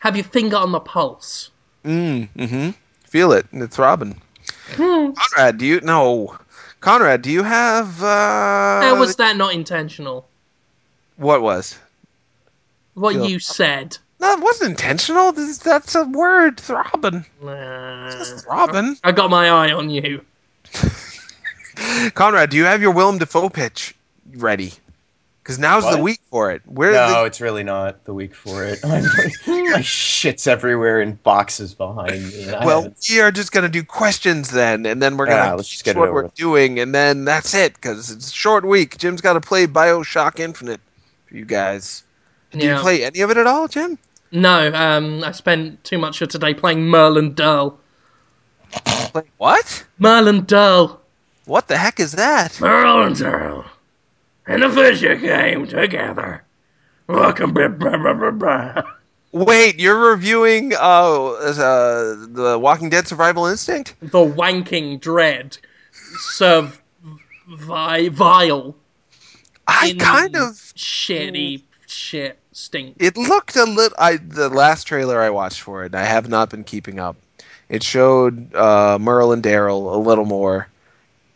[SPEAKER 1] have your finger on the pulse.
[SPEAKER 3] Mm, mm-hmm. Feel it. It's throbbing.
[SPEAKER 1] Hmm.
[SPEAKER 3] Conrad, do you no? Conrad, do you have? uh
[SPEAKER 1] How was that not intentional?
[SPEAKER 3] What was?
[SPEAKER 1] What
[SPEAKER 3] Feel-
[SPEAKER 1] you said.
[SPEAKER 3] No, it wasn't intentional. This, that's a word, throbbing.
[SPEAKER 1] Nah.
[SPEAKER 3] Just throbbing.
[SPEAKER 1] I got my eye on you.
[SPEAKER 3] Conrad, do you have your Willem Dafoe pitch ready? Because now's the week for it. Where
[SPEAKER 2] No,
[SPEAKER 3] the,
[SPEAKER 2] it's really not the week for it. my shit's everywhere in boxes behind me.
[SPEAKER 3] well,
[SPEAKER 2] haven't-
[SPEAKER 3] we are just gonna do questions then, and then we're gonna
[SPEAKER 2] Yeah, let's just get
[SPEAKER 3] what we're
[SPEAKER 2] with.
[SPEAKER 3] doing, and then that's it. Because it's a short week. Jim's got to play Bioshock Infinite for you guys. Did
[SPEAKER 1] Yeah.
[SPEAKER 3] you play any of it at all, Jim?
[SPEAKER 1] No, um, I spent too much of today playing Merlin Durl.
[SPEAKER 3] What?
[SPEAKER 1] Merlin Durl.
[SPEAKER 3] What the heck is that?
[SPEAKER 1] Merlin Durl. And the fisher came together. Welcome, blah, blah, blah, blah, blah.
[SPEAKER 3] Wait, you're reviewing uh, uh the Walking Dead Survival Instinct?
[SPEAKER 1] The wanking dread. survival.
[SPEAKER 3] I kind of
[SPEAKER 1] shitty shit stink.
[SPEAKER 3] it looked a little I the last trailer I watched for it, I have not been keeping up. It showed uh Merle and Daryl a little more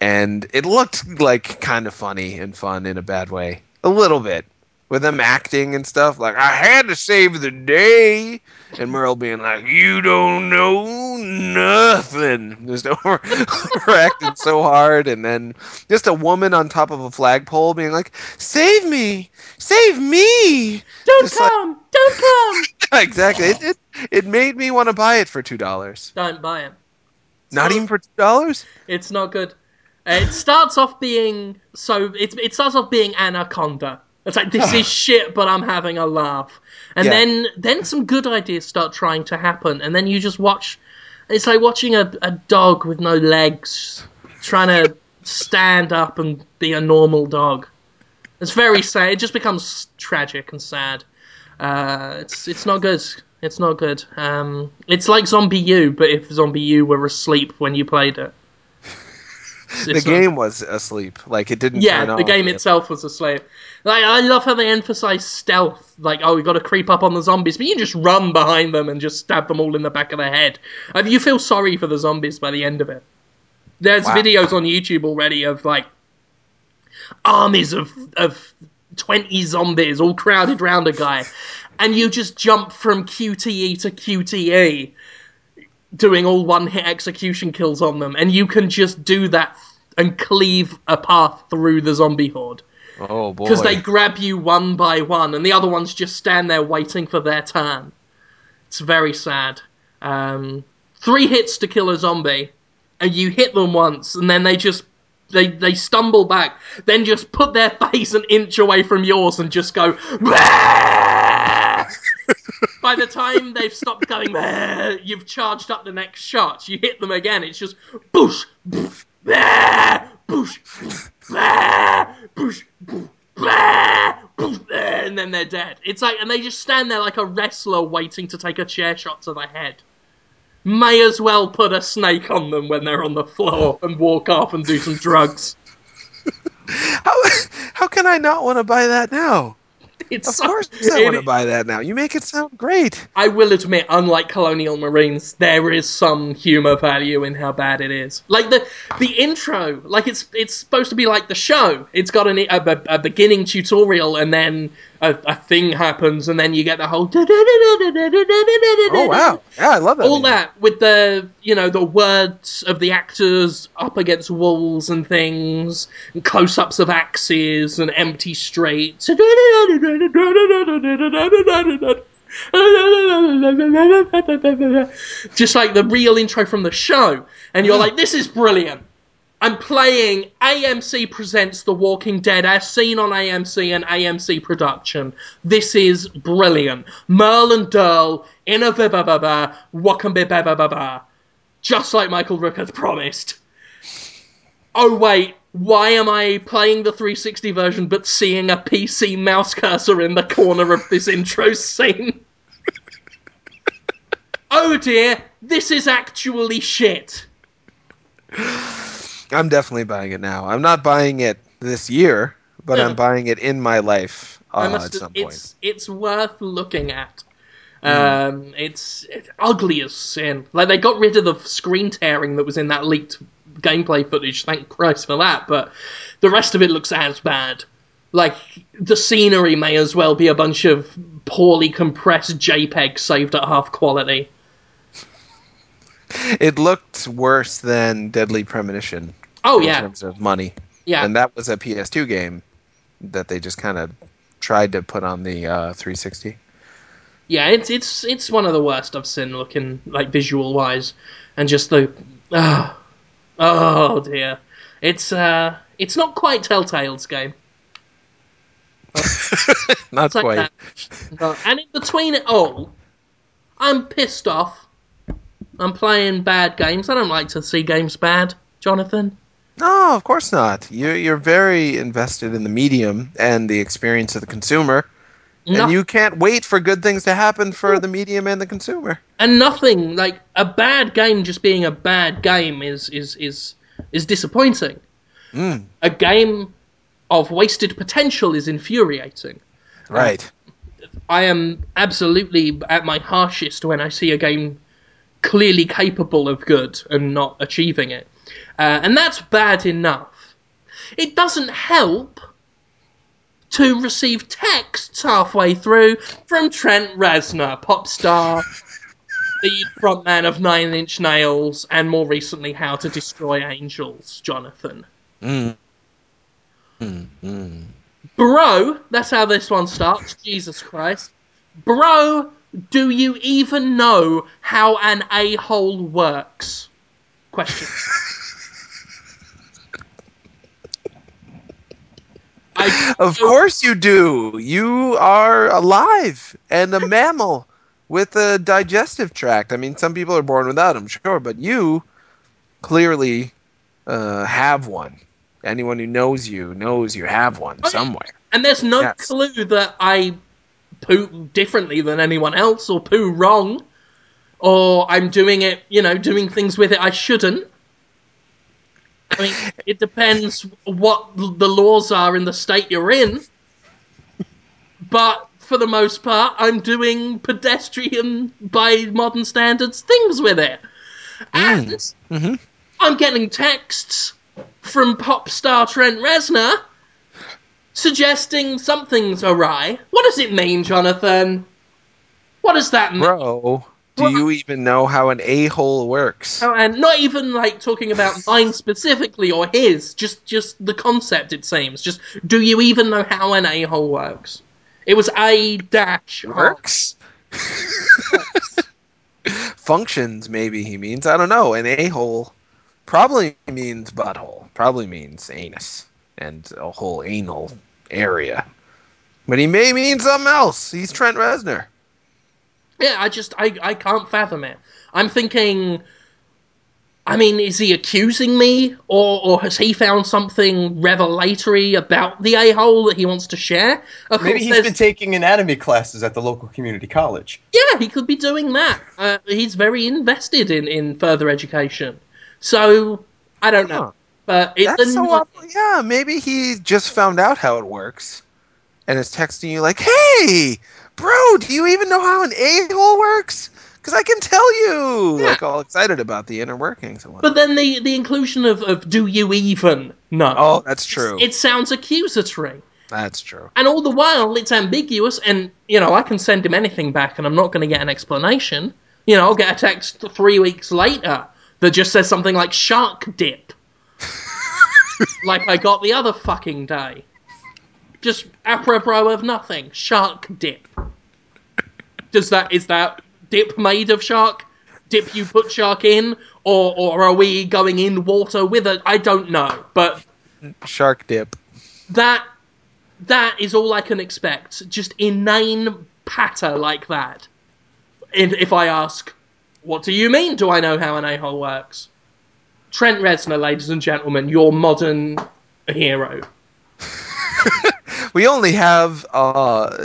[SPEAKER 3] and it looked like kind of funny and fun in a bad way. A little bit. With them acting and stuff like I had to save the day and Merle being like, You don't know nothing. Just over overacting so hard and then just a woman on top of a flagpole being like, Save me! Save me!
[SPEAKER 1] Don't
[SPEAKER 3] Just like-
[SPEAKER 1] come! Don't come!
[SPEAKER 3] exactly. It, it it made me want to buy it for two dollars.
[SPEAKER 1] Don't buy it.
[SPEAKER 3] Not even for two dollars.
[SPEAKER 1] It's not good. It starts off being so. It it starts off being Anaconda. It's like this is shit, but I'm having a laugh. And
[SPEAKER 3] Yeah.
[SPEAKER 1] then then some good ideas start trying to happen, and then you just watch. It's like watching a, a dog with no legs trying to stand up and be a normal dog. It's very sad. It just becomes tragic and sad. Uh, it's it's not good. It's not good. Um, it's like Zombie U, but if Zombie U were asleep when you played it.
[SPEAKER 3] The
[SPEAKER 1] not-
[SPEAKER 3] game was asleep. Like it didn't.
[SPEAKER 1] yeah, the game itself was asleep. Like I love how they emphasize stealth. Like, oh, we got to creep up on the zombies, but you just run behind them and just stab them all in the back of the head. Uh, you feel sorry for the zombies by the end of it. There's
[SPEAKER 3] Wow.
[SPEAKER 1] videos on YouTube already of like armies of of twenty zombies all crowded round a guy, and you just jump from QTE to QTE, doing all one hit execution kills on them, and you can just do that and cleave a path through the zombie horde
[SPEAKER 3] Oh boy.
[SPEAKER 1] because they grab you one by one, and the other ones just stand there waiting for their turn. It's very sad. Um, three hits to kill a zombie, and you hit them once, and then they just they they stumble back, then just put their face an inch away from yours and just go. By the time they've stopped going, you've charged up the next shot. You hit them again. It's just boosh, boosh, bah, boosh, bah, boosh, boosh, boosh, and then they're dead. It's like, and they just stand there like a wrestler waiting to take a chair shot to the head. May as well put a snake on them when they're on the floor and walk off and do some drugs.
[SPEAKER 3] how how can I not want to buy that now?
[SPEAKER 1] It's
[SPEAKER 3] Of
[SPEAKER 1] so-
[SPEAKER 3] course I want to buy that now. You make it sound great.
[SPEAKER 1] I will admit, unlike Colonial Marines, there is some humor value in how bad it is. Like the the intro, like it's it's supposed to be like the show. It's got an, a, a, a beginning tutorial, and then a, a thing happens, and then you get the whole.
[SPEAKER 3] Oh wow. Yeah, I love that.
[SPEAKER 1] All that with the you know the words of the actors up against walls and things, and close-ups of axes and empty streets. Just like the real intro from the show, and you're like, "This is brilliant." I'm playing AMC Presents The Walking Dead as seen on AMC and AMC Production. This is brilliant. Merle and Durl in a ba ba ba ba, Wakambe ba ba ba. Just like Michael Rooker had promised. Oh wait, why am I playing the 360 version but seeing a PC mouse cursor in the corner of this intro scene? oh dear, this is actually shit.
[SPEAKER 3] I'm definitely buying it now. I'm not buying it this year, but. I'm buying it in my life uh,
[SPEAKER 1] must
[SPEAKER 3] at some point.
[SPEAKER 1] it's it's worth looking at. Um, it's, it's ugly as sin. Like they got rid of the screen tearing that was in that leaked gameplay footage. Thank Christ for that. But the rest of it looks as bad. like the scenery may as well be a bunch of poorly compressed JPEGs saved at half quality.
[SPEAKER 3] It looked worse than Deadly Premonition
[SPEAKER 1] Oh
[SPEAKER 3] in
[SPEAKER 1] yeah,
[SPEAKER 3] terms of money,
[SPEAKER 1] yeah.
[SPEAKER 3] and that was a PS2 game that they just kind of tried to put on the uh, 360.
[SPEAKER 1] Yeah, it's it's it's one of the worst I've seen looking like visual wise, and just the oh, oh dear, it's uh it's not quite Telltale's game.
[SPEAKER 3] Not
[SPEAKER 1] like
[SPEAKER 3] quite.
[SPEAKER 1] And in between it all, I'm pissed off. I'm playing bad games. I don't like to see games bad, Jonathan.
[SPEAKER 3] No, of course not. You're you're very invested in the medium and the experience of the consumer,
[SPEAKER 1] No-
[SPEAKER 3] and you can't wait for good things to happen for the medium and the consumer.
[SPEAKER 1] and nothing like a bad game just being a bad game is is is is disappointing.
[SPEAKER 3] Mm,
[SPEAKER 1] A game of wasted potential is infuriating.
[SPEAKER 3] right.
[SPEAKER 1] I am absolutely at my harshest when I see a game clearly capable of good and not achieving it. Uh, and that's bad enough. It doesn't help to receive texts halfway through from Trent Reznor, pop star, the frontman of Nine Inch Nails, and more recently, How to Destroy Angels, Jonathan.
[SPEAKER 3] Mm. Mm, mm.
[SPEAKER 1] Bro, that's how this one starts. Jesus Christ. Bro, do you even know how an a hole works? Question. I,
[SPEAKER 3] Of course you do. You are alive and a mammal with a digestive tract. I mean, some people are born without them, sure, but you clearly uh, have one. Anyone who knows you knows you have one somewhere.
[SPEAKER 1] And there's no
[SPEAKER 3] Yes.
[SPEAKER 1] clue that I poo differently than anyone else or poo wrong or I'm doing it, you know, doing things with it I shouldn't. I mean, it depends what the laws are in the state you're in. But for the most part, I'm doing pedestrian, by modern standards, things with it. And
[SPEAKER 3] Mhm.
[SPEAKER 1] I'm getting texts from pop star Trent Reznor suggesting something's awry. What does it mean, Jonathan? What does that mean?
[SPEAKER 3] Bro, do
[SPEAKER 1] Well-
[SPEAKER 3] you even know how an a hole works?
[SPEAKER 1] Oh, and not even like talking about mine specifically or his, just just the concept. It seems. Just do you even know how an a hole works? It was a dash.
[SPEAKER 3] Works? Functions, maybe he means. I don't know. An a hole probably means butthole, probably means anus and a whole anal area. But he may mean something else. He's Trent Reznor.
[SPEAKER 1] Yeah, I just I I can't fathom it. I'm thinking. I mean, is he accusing me, or or has he found something revelatory about the a hole that he wants to share? Of
[SPEAKER 2] Maybe
[SPEAKER 1] course,
[SPEAKER 2] he's
[SPEAKER 1] there's-
[SPEAKER 2] been taking anatomy classes at the local community college.
[SPEAKER 1] Yeah, he could be doing that. Uh, he's very invested in, in further education. So, I don't know. But it's
[SPEAKER 3] That's so odd. Yeah, maybe he just found out how it works and is texting you like, "Hey, bro, do you even know how an a-hole works? Because I can tell you."
[SPEAKER 1] Yeah.
[SPEAKER 3] Like all excited about the inner workings and whatnot.
[SPEAKER 1] But then the, the inclusion of, of do you even know?
[SPEAKER 3] Oh, that's true.
[SPEAKER 1] It sounds accusatory.
[SPEAKER 3] That's true.
[SPEAKER 1] And all the while, it's ambiguous, and, you know, I can send him anything back, and I'm not going to get an explanation. You know, I'll get a text three weeks later that just says something like shark dip. Like I got the other fucking day. Just apropos of nothing. Shark dip. Does that, is that dip made of shark? Dip you put shark in? Or, or are we going in water with it? I don't know. But
[SPEAKER 3] Shark dip.
[SPEAKER 1] that that is all I can expect. Just inane patter like that. If, if I ask, what do you mean? Do I know how an a-hole works? Trent Reznor, ladies and gentlemen, your modern hero.
[SPEAKER 3] We only have, uh,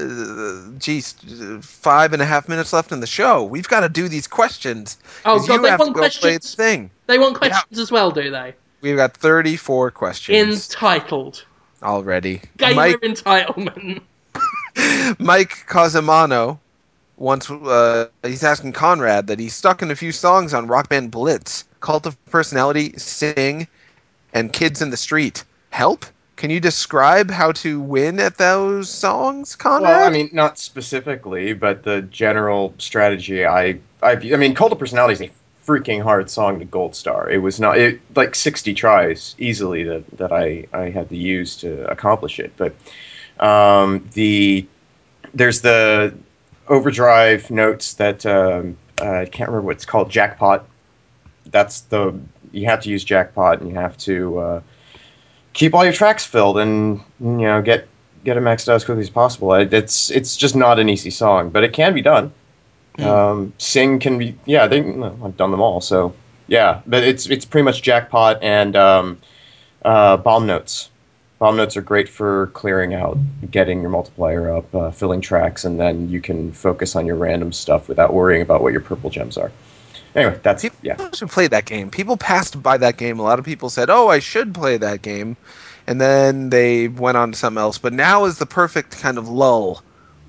[SPEAKER 3] geez, five and a half minutes left in the show. We've got to do these questions.
[SPEAKER 1] Oh, god, they want
[SPEAKER 3] play the
[SPEAKER 1] questions.
[SPEAKER 3] thing.
[SPEAKER 1] They want questions as well, do they?
[SPEAKER 3] We've got 34 questions
[SPEAKER 1] Entitled.
[SPEAKER 3] already.
[SPEAKER 1] Gamer
[SPEAKER 3] Mike,
[SPEAKER 1] entitlement.
[SPEAKER 3] Mike Cosimano once uh, he's asking Conrad that he's stuck in a few songs on Rock Band Blitz, Cult of Personality, Sing, and Kids in the Street. Help? Can you describe how to win at those songs, Conrad?
[SPEAKER 2] Well, I mean, not specifically, but the general strategy. I, I, I mean, Cult of Personality is a freaking hard song to gold star. It was not it like sixty tries easily that that I I had to use to accomplish it. But um, the there's the overdrive notes that um, uh, I can't remember what it's called. Jackpot. That's the you have to use jackpot and you have to uh, keep all your tracks filled and you know get get it maxed out as quickly as possible. It's it's just not an easy song, but it can be done. Mm. Um, Sing can be yeah. They I've done them all, so yeah. But it's it's pretty much jackpot and um, uh, bomb notes. Bomb notes are great for clearing out, getting your multiplier up, uh, filling tracks, and then you can focus on your random stuff without worrying about what your purple gems are. Anyway, that's
[SPEAKER 3] people
[SPEAKER 2] yeah.
[SPEAKER 3] should play that game. People passed by that game. A lot of people said, "Oh, I should play that game," and then they went on to something else. But now is the perfect kind of lull,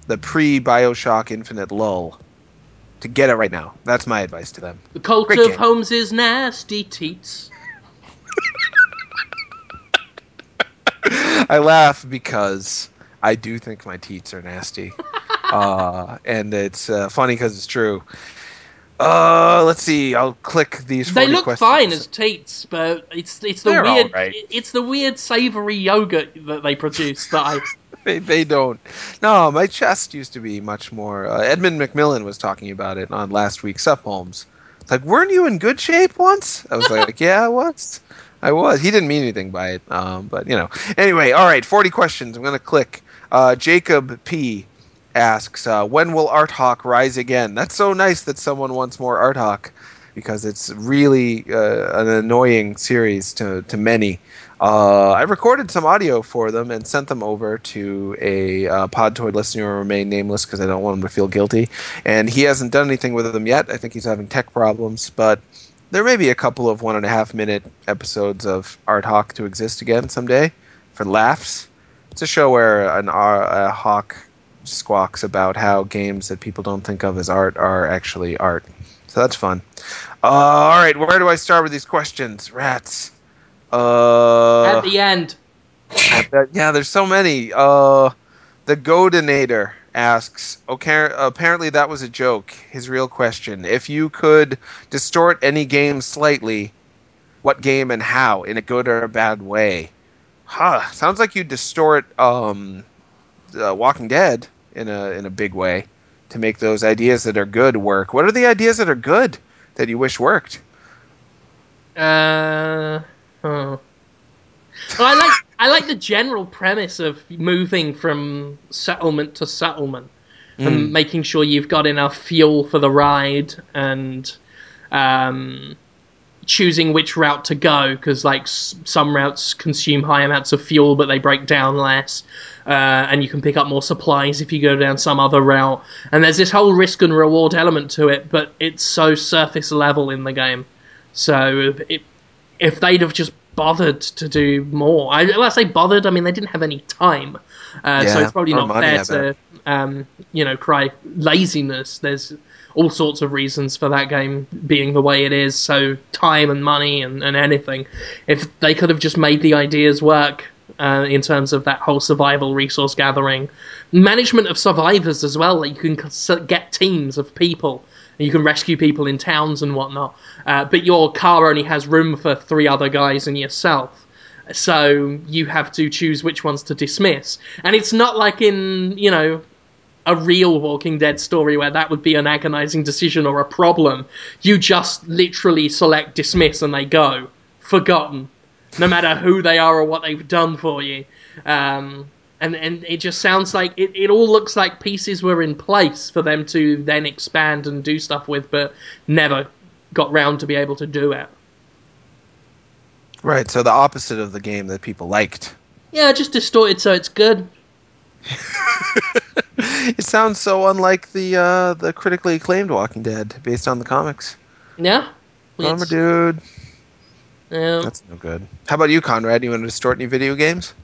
[SPEAKER 3] the pre Bioshock Infinite lull, to get it right now. That's my advice to them.
[SPEAKER 1] The cult
[SPEAKER 3] Great
[SPEAKER 1] of
[SPEAKER 3] game.
[SPEAKER 1] is nasty teats.
[SPEAKER 3] I laugh because I do think my teats are nasty, uh, and it's uh, funny because it's true. Uh, let's see. I'll click these.
[SPEAKER 1] They look
[SPEAKER 3] questions.
[SPEAKER 1] fine as teats, but it's it's the
[SPEAKER 3] They're
[SPEAKER 1] weird
[SPEAKER 3] alright.
[SPEAKER 1] it's the weird savory yogurt that they produce that I
[SPEAKER 3] they, they don't. No, my chest used to be much more. Uh, Edmund McMillen was talking about it on last week's Sup Holmes. It's like, weren't you in good shape once? I was like, yeah, I was. I was. He didn't mean anything by it, um, but you know. Anyway, all right, forty questions. I'm gonna click. Uh, Jacob P asks, uh, when will Art Hawk rise again? That's so nice that someone wants more Art Hawk because it's really uh, an annoying series to to many. Uh, I recorded some audio for them and sent them over to a uh, Podtoid listener who remain nameless because I don't want him to feel guilty. And he hasn't done anything with them yet. I think he's having tech problems, but there may be a couple of one and a half minute episodes of Art Hawk to exist again someday for laughs. It's a show where an a hawk squawks about how games that people don't think of as art are actually art. So that's fun. Uh, all right, where do I start with these questions? Rats. Uh,
[SPEAKER 1] at the end.
[SPEAKER 3] yeah, there's so many. Uh, the Godinator asks, okay, apparently that was a joke. His real question: If you could distort any game slightly, what game and how, in a good or a bad way? Huh? Sounds like you distort um, uh, Walking Dead in a in a big way to make those ideas that are good work. What are the ideas that are good that you wish worked?
[SPEAKER 1] Uh, oh. I like I like the general premise of moving from settlement to settlement and making sure you've got enough fuel for the ride and um, choosing which route to go because like s- some routes consume high amounts of fuel but they break down less uh, and you can pick up more supplies if you go down some other route. And there's this whole risk and reward element to it but it's so surface level in the game. So it, if they'd have just bothered to do more, I, when I say bothered, I mean they didn't have any time, uh, so it's probably not fair to, um, you know, cry laziness. There's all sorts of reasons for that game being the way it is. So time and money and, and anything. If they could have just made the ideas work. Uh, in terms of that whole survival resource gathering, management of survivors as well. Like you can get teams of people you can rescue people in towns and whatnot. Uh, but your car only has room for three other guys and yourself. So you have to choose which ones to dismiss. And it's not like in, you know, a real Walking Dead story where that would be an agonizing decision or a problem. You just literally select dismiss and they go. Forgotten. No matter who they are or what they've done for you. Um, and and it just sounds like it, it all looks like pieces were in place for them to then expand and do stuff with, but never got round to be able to do it.
[SPEAKER 3] Right, so the opposite of the game that people liked.
[SPEAKER 1] Yeah, just distorted so it's good.
[SPEAKER 3] it sounds so unlike the uh, the critically acclaimed Walking Dead based on the comics.
[SPEAKER 1] Yeah.
[SPEAKER 3] Bummer,
[SPEAKER 1] It's-
[SPEAKER 3] dude.
[SPEAKER 1] yeah.
[SPEAKER 3] That's no good. How about you, Conrad? You want to distort any video games?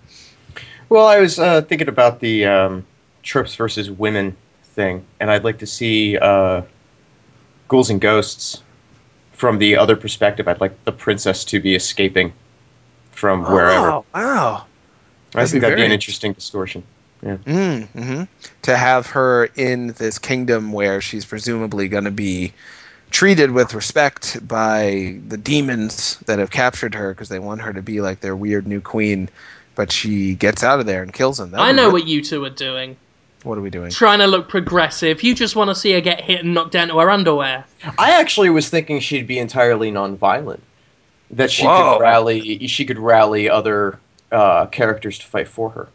[SPEAKER 2] Well, I was uh, thinking about the um, Tropes versus Women thing, and I'd like to see uh, ghouls and ghosts from the other perspective. I'd like the princess to be escaping from wherever.
[SPEAKER 3] Oh, wow.
[SPEAKER 2] I
[SPEAKER 3] That'd
[SPEAKER 2] think
[SPEAKER 3] be
[SPEAKER 2] that'd be an interesting distortion.
[SPEAKER 3] Mm, hmm To have her in this kingdom where she's presumably going to be treated with respect by the demons that have captured her because they want her to be like their weird new queen, but she gets out of there and kills him. That'd
[SPEAKER 1] I know
[SPEAKER 3] good.
[SPEAKER 1] what you two are doing.
[SPEAKER 3] What are we doing?
[SPEAKER 1] Trying to look progressive. You just want to see her get hit and knocked down to her underwear.
[SPEAKER 2] I actually was thinking she'd be entirely non-violent. That she
[SPEAKER 3] Whoa.
[SPEAKER 2] could rally, she could rally other uh, characters to fight for her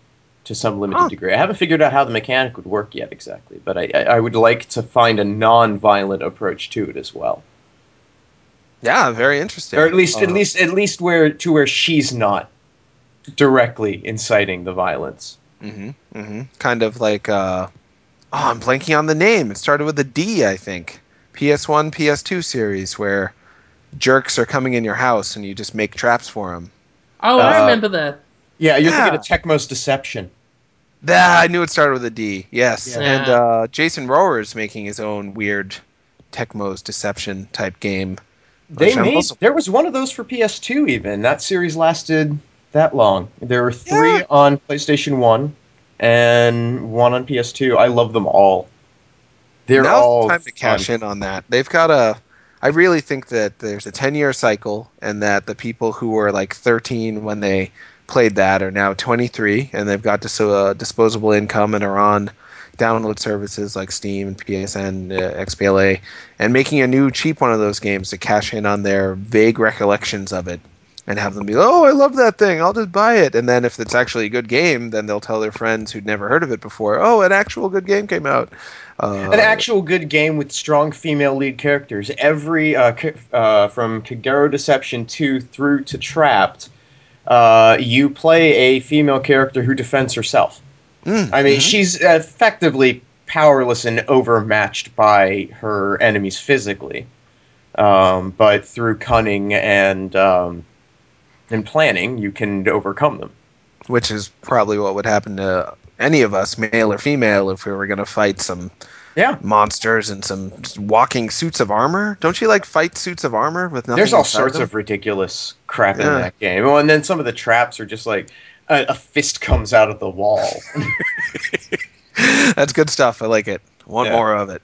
[SPEAKER 2] to some limited
[SPEAKER 3] Huh.
[SPEAKER 2] degree. I haven't figured out how the mechanic would work yet exactly, but I, I I would like to find a non-violent approach to it as well,
[SPEAKER 3] Yeah, very interesting.
[SPEAKER 2] or at least at
[SPEAKER 3] Uh,
[SPEAKER 2] least at least where to where she's not directly inciting the violence.
[SPEAKER 3] hmm hmm Kind of like, uh, oh, I'm blanking on the name. It started with a D, I think. PS1, PS2 series where jerks are coming in your house and you just make traps for them.
[SPEAKER 1] Oh, I
[SPEAKER 2] Uh,
[SPEAKER 1] remember that.
[SPEAKER 2] Yeah, you're
[SPEAKER 3] Yeah.
[SPEAKER 2] thinking of Tecmo's Deception.
[SPEAKER 3] Ah, I knew it started with a D. Yes,
[SPEAKER 2] Yeah.
[SPEAKER 3] and uh, Jason Rohrer is making his own weird Tecmo's Deception type game.
[SPEAKER 2] They made
[SPEAKER 3] also-
[SPEAKER 2] there was one of those for PS2 even. That series lasted that long. There were three
[SPEAKER 3] Yeah.
[SPEAKER 2] on PlayStation 1 and one on PS2. I love them all. They're
[SPEAKER 3] Now's
[SPEAKER 2] all
[SPEAKER 3] the time to cash in on that. They've got a. I really think that there's a 10 year cycle, and that the people who were like 13 when they played that are now 23, and they've got dis- uh, disposable income and are on download services like Steam and PSN, uh, XBLA, and making a new cheap one of those games to cash in on their vague recollections of it. And have them be, like, oh, I love that thing. I'll just buy it. And then if it's actually a good game, then they'll tell their friends who'd never heard of it before, oh, an actual good game came out. Uh,
[SPEAKER 2] An actual good game with strong female lead characters. Every uh, uh, from Kagero Deception 2 through to Trapt, uh, you play a female character who defends herself.
[SPEAKER 3] Mm,
[SPEAKER 2] I mean,
[SPEAKER 3] mhm.
[SPEAKER 2] she's effectively powerless and overmatched by her enemies physically, um, but through cunning and um, and planning, you can overcome them.
[SPEAKER 3] which is probably what would happen to any of us, male or female, if we were going to fight some
[SPEAKER 2] Yeah,
[SPEAKER 3] monsters and some walking suits of armor. Don't you like fight suits of armor with nothing?
[SPEAKER 2] there's all sorts
[SPEAKER 3] them?
[SPEAKER 2] of ridiculous crap in that game. Oh, and then some of the traps are just like a, a fist comes out of the wall.
[SPEAKER 3] That's good stuff. I like it. One
[SPEAKER 2] Yeah.
[SPEAKER 3] more of it.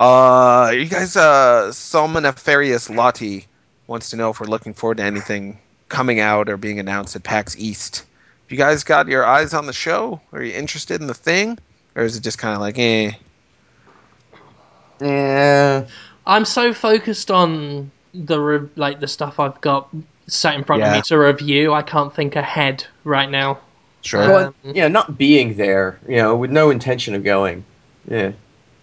[SPEAKER 3] Uh, you guys, uh, Salmoniferious Lottie wants to know if we're looking forward to anything coming out or being announced at PAX East. You guys got your eyes on the show? Are you interested in the thing? Or is it just kind of like, eh?
[SPEAKER 2] yeah,
[SPEAKER 1] I'm so focused on the re- like the stuff I've got sat in front of me to review. I can't think ahead right now.
[SPEAKER 3] Sure.
[SPEAKER 2] well, yeah, not being there, you know, with no intention of going. Yeah.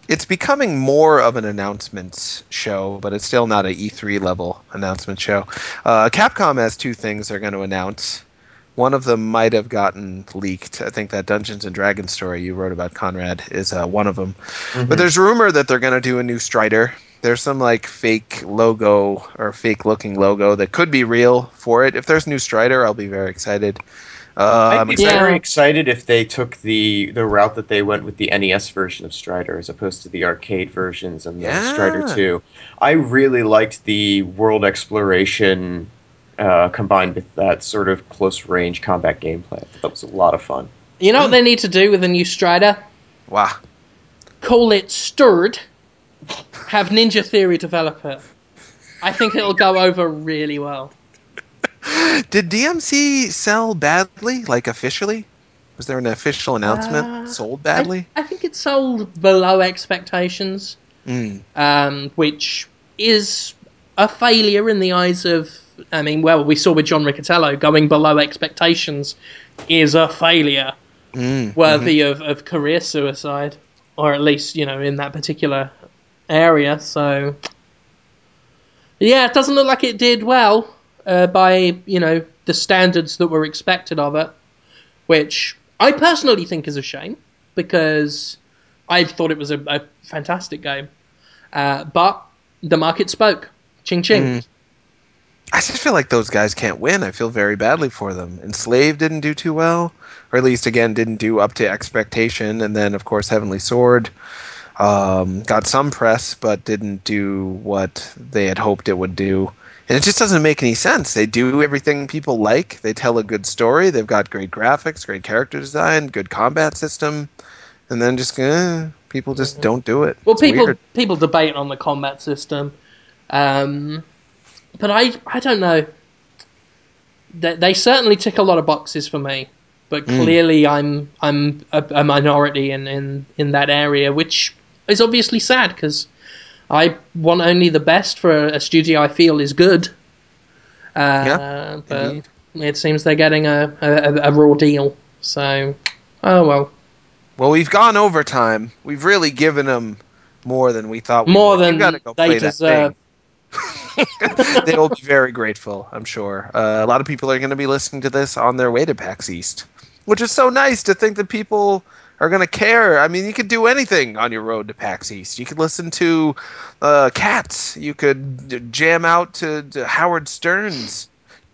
[SPEAKER 3] It's becoming more of an announcements show, but it's still not a E3 level announcement show. Uh, Capcom has two things they're going to announce. One of them might have gotten leaked. I think that Dungeons and Dragons story you wrote about, Conrad, is uh, one of them. But there's rumor that they're going to do a new Strider. There's some like fake logo or fake looking logo that could be real for it. If there's new Strider, I'll be very excited. Uh,
[SPEAKER 2] I'd
[SPEAKER 3] I'm
[SPEAKER 2] be
[SPEAKER 3] excited.
[SPEAKER 1] Yeah.
[SPEAKER 2] very excited if they took the the route that they went with the NES version of Strider as opposed to the arcade versions and the
[SPEAKER 3] Yeah.
[SPEAKER 2] Strider 2. I really liked the world exploration uh, combined with that sort of close range combat gameplay. I thought that was a lot of fun.
[SPEAKER 1] You know what they need to do with the new Strider?
[SPEAKER 3] Wow.
[SPEAKER 1] Call it Stirred. Have Ninja Theory develop it. I think it'll go over really well.
[SPEAKER 3] Did DMC sell badly, like officially? Was there an official announcement?
[SPEAKER 1] Uh,
[SPEAKER 3] Sold badly?
[SPEAKER 1] I think it sold below expectations,
[SPEAKER 3] Mm.
[SPEAKER 1] um, which is a failure in the eyes of. I mean, well, we saw with John Riccitiello going below expectations is a failure
[SPEAKER 3] Mm.
[SPEAKER 1] worthy of, of career suicide, or at least you know in that particular area. So, yeah, it doesn't look like it did well uh, by you know the standards that were expected of it, which I personally think is a shame because I thought it was a, a fantastic game, uh, but the market spoke. Ching ching.
[SPEAKER 3] Mm. I just feel like those guys can't win. I feel very badly for them. Enslaved didn't do too well, or at least again didn't do up to expectation. And then of course Heavenly Sword. Um, got some press, but didn't do what they had hoped it would do. And it just doesn't make any sense. They do everything people like. They tell a good story. They've got great graphics, great character design, good combat system, and then just eh, people just don't do it.
[SPEAKER 1] Well,
[SPEAKER 3] It's
[SPEAKER 1] people
[SPEAKER 3] weird.
[SPEAKER 1] people debate on the combat system, um, but I I don't know. They, they certainly tick a lot of boxes for me, but
[SPEAKER 3] Hmm.
[SPEAKER 1] clearly I'm I'm a, a minority in, in in that area, which is obviously sad because I want only the best for a studio I feel is good. Uh,
[SPEAKER 3] Yeah,
[SPEAKER 1] but
[SPEAKER 3] indeed.
[SPEAKER 1] it seems they're getting a, a, a raw deal. So, oh well.
[SPEAKER 3] Well, we've gone overtime. We've really given them more than we thought. We
[SPEAKER 1] More
[SPEAKER 3] would.
[SPEAKER 1] than
[SPEAKER 3] You've gotta go
[SPEAKER 1] they deserve.
[SPEAKER 3] They'll be very grateful, I'm sure. Uh, a lot of people are going to be listening to this on their way to PAX East, which is so nice to think that people are going to care. I mean, you could do anything on your road to PAX East. You could listen to uh, Cats. You could jam out to, to Howard Stern's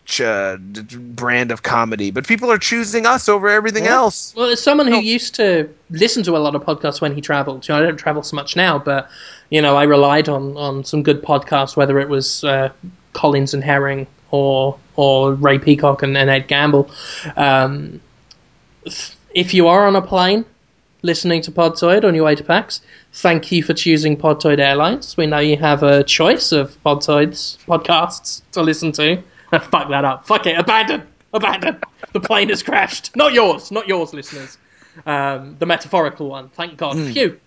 [SPEAKER 3] ch- uh, d- d- brand of comedy, but people are choosing us over everything
[SPEAKER 1] Yeah.
[SPEAKER 3] else.
[SPEAKER 1] Well, as someone who
[SPEAKER 3] Oh.
[SPEAKER 1] used to listen to a lot of podcasts when he travelled, you know, I don't travel so much now, but you know, I relied on, on some good podcasts, whether it was uh, Collins and Herring or or Ray Peacock and, and Ed Gamble. Um, if you are on a plane listening to Podtoid on your way to PAX, thank you for choosing Podtoid Airlines. We know you have a choice of Podtoids podcasts to listen to. Fuck that up. Fuck it. Abandon. Abandon. The plane has crashed. Not yours. Not yours, listeners. Um, the metaphorical one. Thank God. Phew.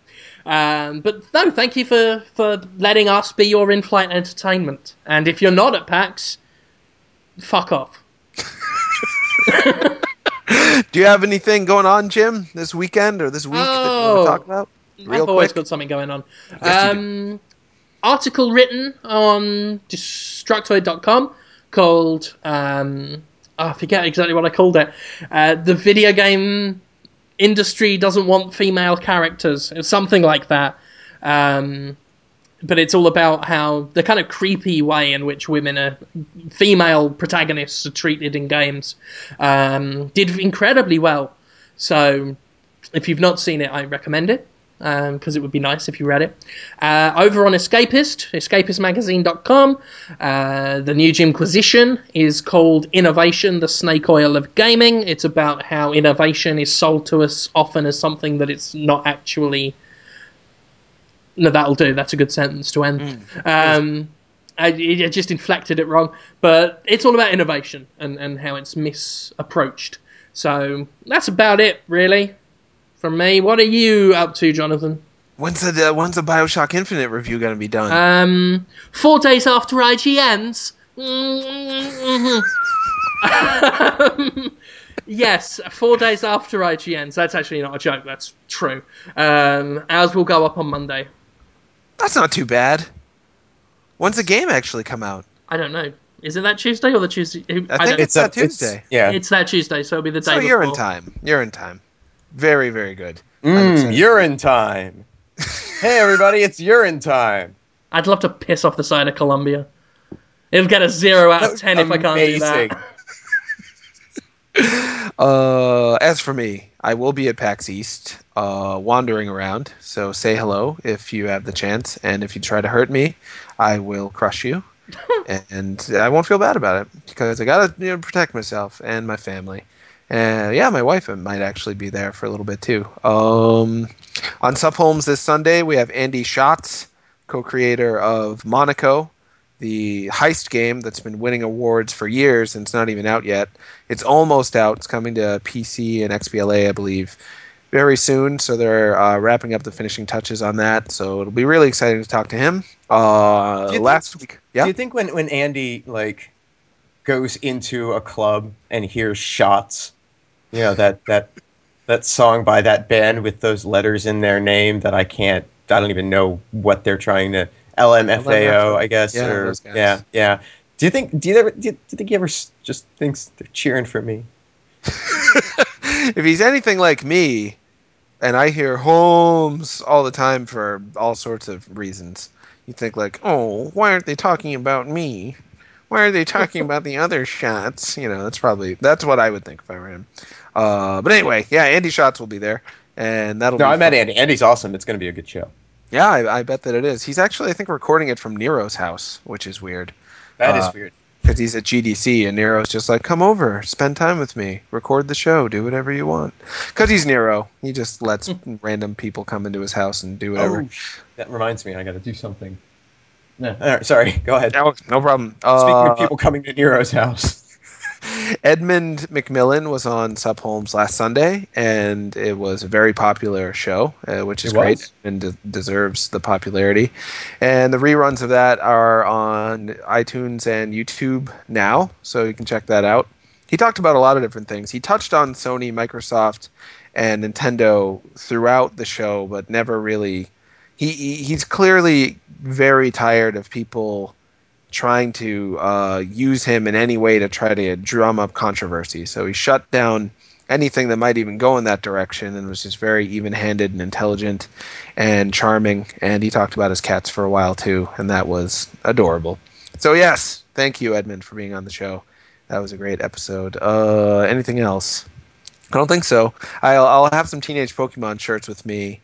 [SPEAKER 1] Um, but no, thank you for, for letting us be your in-flight entertainment. And if you're not at PAX, fuck off.
[SPEAKER 3] Do you have anything going on, Jim, this weekend or this week that you want
[SPEAKER 1] Oh.
[SPEAKER 3] to talk about? Real
[SPEAKER 1] I've always
[SPEAKER 3] quick.
[SPEAKER 1] got something going on.
[SPEAKER 3] Yes,
[SPEAKER 1] um, article written on Destructoid.com called um, oh, I forget exactly what I called it. Uh, the video game industry doesn't want female characters, or something like that. Um, but it's all about how the kind of creepy way in which women are female protagonists are treated in games um, did incredibly well. So if you've not seen it, I recommend it because it would be nice if you read it. Uh, over on Escapist, escapistmagazine.com, uh, the new Jimquisition is called Innovation, the Snake Oil of Gaming. It's about how innovation is sold to us often as something that it's not actually. No, that'll do. That's a good sentence to end. Um, I, I just inflected it wrong, but it's all about innovation and, and how it's misapproached. So that's about it, really, from me. What are you up to, Jonathan?
[SPEAKER 3] When's the uh, when's the Bioshock Infinite review going to be done?
[SPEAKER 1] Um, four days after IGN's. Um, yes, four days after IGN's. That's actually not a joke. That's true. Um, ours will go up on Monday.
[SPEAKER 3] That's not too bad. When's the game actually come out?
[SPEAKER 1] I don't know. Is it that Tuesday or the Tuesday? I,
[SPEAKER 3] I think
[SPEAKER 1] don't,
[SPEAKER 3] It's that
[SPEAKER 2] a- it's-
[SPEAKER 3] Tuesday.
[SPEAKER 2] yeah.
[SPEAKER 1] it's that Tuesday, so it'll be the day
[SPEAKER 3] So you're in time. You're in time. Very very good. I'm
[SPEAKER 2] Mm,
[SPEAKER 3] excited.
[SPEAKER 2] urine time. hey everybody, it's urine time.
[SPEAKER 1] I'd love to piss off the side of Columbia. It'll get a zero out of ten if I can't do that.
[SPEAKER 3] Uh, as for me, I will be at PAX East, uh, wandering around. So say hello if you have the chance, and if you try to hurt me, I will crush you, and I won't feel bad about it because I gotta you know, protect myself and my family. And yeah, my wife might actually be there for a little bit too. Um, on Sup Holmes this Sunday, we have Andy Schatz, co-creator of Monaco, the heist game that's been winning awards for years and it's not even out yet. It's almost out. It's coming to PC and XBLA, I believe, very soon. So they're uh, wrapping up the finishing touches on that. So it'll be really exciting to talk to him. Uh,
[SPEAKER 2] you think-
[SPEAKER 3] last week, yeah.
[SPEAKER 2] Do you think when when Andy like goes into a club and hears shots, you know that that that song by that band with those letters in their name that I can't, I don't even know what they're trying to LMFAO, I guess,
[SPEAKER 3] Yeah,
[SPEAKER 2] or yeah, yeah. Do you think? Do you ever? Do you, do you think he ever just thinks they're cheering for me?
[SPEAKER 3] if he's anything like me, and I hear Holmes all the time for all sorts of reasons, you think like, oh, why aren't they talking about me? Why are they talking about the other shots? You know, that's probably that's what I would think if I were him. Uh, but anyway, yeah, Andy Shots will be there, and that'll
[SPEAKER 2] No,
[SPEAKER 3] be
[SPEAKER 2] I met. Andy. Andy's awesome. It's going to be a good show.
[SPEAKER 3] Yeah, I, I bet that it is. He's actually, I think, recording it from Nero's house, which is weird.
[SPEAKER 2] That is
[SPEAKER 3] Uh,
[SPEAKER 2] weird.
[SPEAKER 3] Because he's at GDC, and Nero's just like, come over, spend time with me, record the show, do whatever you want. Because he's Nero. He just lets random people come into his house and do whatever.
[SPEAKER 2] Oh, that reminds me. I got to do something. No, all right, sorry. Go ahead.
[SPEAKER 3] Oh, no problem.
[SPEAKER 2] Speaking
[SPEAKER 3] Uh,
[SPEAKER 2] of people coming to Nero's house.
[SPEAKER 3] Edmund McMillen was on Sup Holmes last Sunday, and it was a very popular show, uh, which is great and de- deserves the popularity. And the reruns of that are on iTunes and YouTube now, so you can check that out. He talked about a lot of different things. He touched on Sony, Microsoft, and Nintendo throughout the show, but never really. He, he he's clearly very tired of people trying to uh, use him in any way to try to drum up controversy. So he shut down anything that might even go in that direction and was just very even handed and intelligent and charming. And he talked about his cats for a while too, and that was adorable. So, yes, thank you, Edmund, for being on the show. That was a great episode. Uh, anything else? I don't think so. I'll, I'll have some Teenage Pokemon shirts with me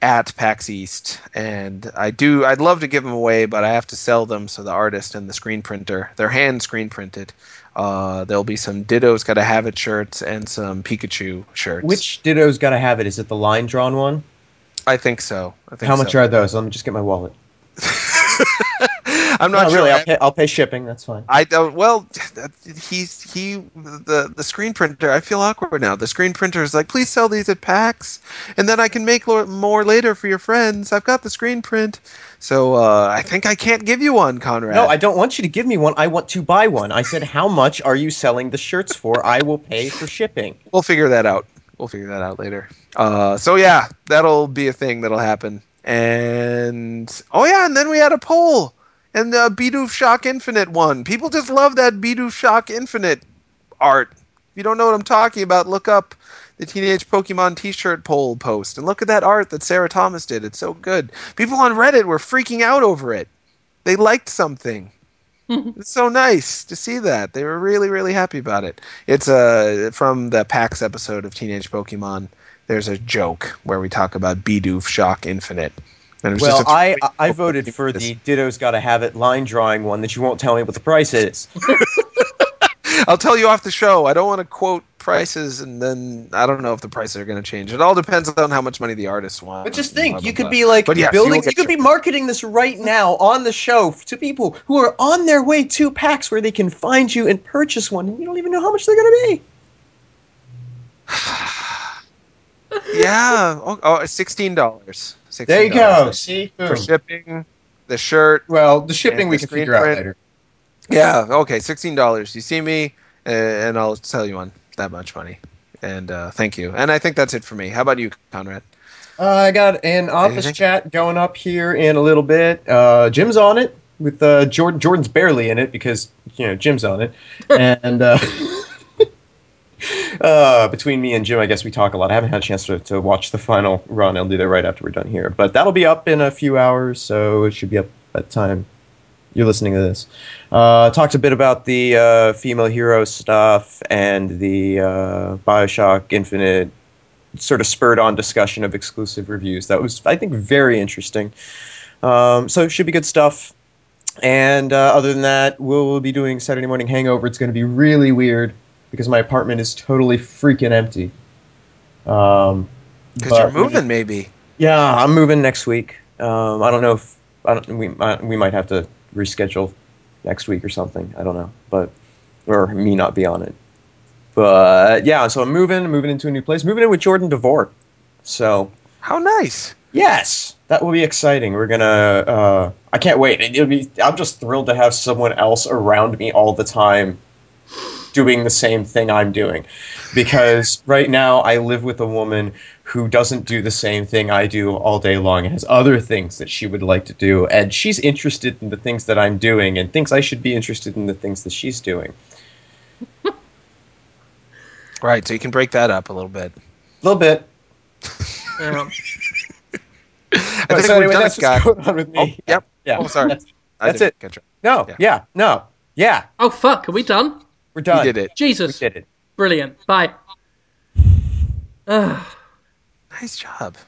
[SPEAKER 3] at PAX East, and I do. I'd love to give them away, but I have to sell them. So the artist and the screen printer, they're hand screen printed. Uh, there'll be some Ditto's Gotta Have It shirts and some Pikachu shirts.
[SPEAKER 2] Which Ditto's got to have it? Is it the line drawn one?
[SPEAKER 3] I think so. I think
[SPEAKER 2] How much
[SPEAKER 3] so.
[SPEAKER 2] are those? Let me just get my wallet.
[SPEAKER 3] I'm not
[SPEAKER 2] No,
[SPEAKER 3] sure.
[SPEAKER 2] really. I'll pay, I'll pay shipping. That's fine.
[SPEAKER 3] I don't. Well, he's he the the screen printer. I feel awkward now. The screen printer is like, please sell these at PAX, and then I can make more later for your friends. I've got the screen print, so uh, I think I can't give you one, Conrad.
[SPEAKER 2] No, I don't want you to give me one. I want to buy one. I said, how much are you selling the shirts for? I will pay for shipping.
[SPEAKER 3] We'll figure that out. We'll figure that out later. Uh, so yeah, that'll be a thing that'll happen. And oh yeah, and then we had a poll, and the Bidoof Shock Infinite one. People just love that Bidoof Shock Infinite art. If you don't know what I'm talking about, look up the Teenage Pokemon T-shirt poll post and look at that art that Sarah Thomas did. It's so good. People on Reddit were freaking out over it. They liked something. It's so nice to see that. They were really, really happy about it. It's uh, from the PAX episode of Teenage Pokemon. There's a joke where we talk about Bidoof Shock Infinite. And it was
[SPEAKER 2] Well,
[SPEAKER 3] just a
[SPEAKER 2] I I voted for the Ditto's got to have it line drawing one that you won't tell me what the price is.
[SPEAKER 3] I'll tell you off the show. I don't want to quote prices, and then I don't know if the prices are going to change. It all depends on how much money the artist wants.
[SPEAKER 2] But just think,
[SPEAKER 3] blah,
[SPEAKER 2] you
[SPEAKER 3] blah.
[SPEAKER 2] could be like
[SPEAKER 3] But yes, you
[SPEAKER 2] building.
[SPEAKER 3] will
[SPEAKER 2] You, could
[SPEAKER 3] your-
[SPEAKER 2] be marketing this right now on the show to people who are on their way to PAX where they can find you and purchase one, and you don't even know how much they're going to be.
[SPEAKER 3] yeah. Oh, oh, sixteen dollars.
[SPEAKER 2] There you go. See,
[SPEAKER 3] for shipping. The shirt.
[SPEAKER 2] Well, the shipping we
[SPEAKER 3] the
[SPEAKER 2] can figure out later.
[SPEAKER 3] Yeah. Okay. Sixteen dollars. You see me, uh, and I'll sell you one. That much money. And uh, thank you. And I think that's it for me. How about you, Conrad?
[SPEAKER 2] Uh, I got an office
[SPEAKER 3] Anything?
[SPEAKER 2] chat going up here in a little bit. Uh, Jim's on it with uh, Jordan. Jordan's barely in it because you know Jim's on it, and uh, between me and Jim, I guess we talk a lot. I haven't had a chance to, to watch the final run. I'll do that right after we're done here, but that'll be up in a few hours, so it should be up by the time you're listening to this. Uh, talked a bit about the uh, female hero stuff and the uh, Bioshock Infinite sort of spurred on discussion of exclusive reviews. That was, I think, very interesting. Um, so it should be good stuff. And uh, other than that, we'll be doing Saturday Morning Hangover. It's going to be really weird because my apartment is totally freaking empty. Um,
[SPEAKER 3] Because you're moving, maybe.
[SPEAKER 2] Yeah, I'm moving next week. Um, I don't know if I don't, we uh, we might have to reschedule next week or something. I don't know, but or me not be on it. But yeah, so I'm moving, moving into a new place, moving in with Jordan DeVore. So
[SPEAKER 3] How nice.
[SPEAKER 2] yes, that will be exciting. We're gonna. Uh, I can't wait. It, it'll be. I'm just thrilled to have someone else around me all the time, doing the same thing I'm doing, because right now I live with a woman who doesn't do the same thing I do all day long and has other things that she would like to do, and she's interested in the things that I'm doing and thinks I should be interested in the things that she's doing.
[SPEAKER 3] Right. So you can break that up a little bit.
[SPEAKER 2] A little bit.
[SPEAKER 1] Um,
[SPEAKER 3] I
[SPEAKER 2] But
[SPEAKER 3] think
[SPEAKER 2] so anyway,
[SPEAKER 3] we've done
[SPEAKER 2] that's
[SPEAKER 3] it, Scott.
[SPEAKER 2] what's going on with me.
[SPEAKER 3] Oh, yep.
[SPEAKER 2] Yeah.
[SPEAKER 3] Oh, sorry.
[SPEAKER 2] That's, that's it.
[SPEAKER 3] catch
[SPEAKER 2] no.
[SPEAKER 3] Yeah.
[SPEAKER 2] Yeah. No. Yeah.
[SPEAKER 1] oh fuck, are we done?
[SPEAKER 2] We're done.
[SPEAKER 3] We did it.
[SPEAKER 1] Jesus.
[SPEAKER 2] We did it.
[SPEAKER 1] brilliant. Bye. Ugh.
[SPEAKER 3] Nice job.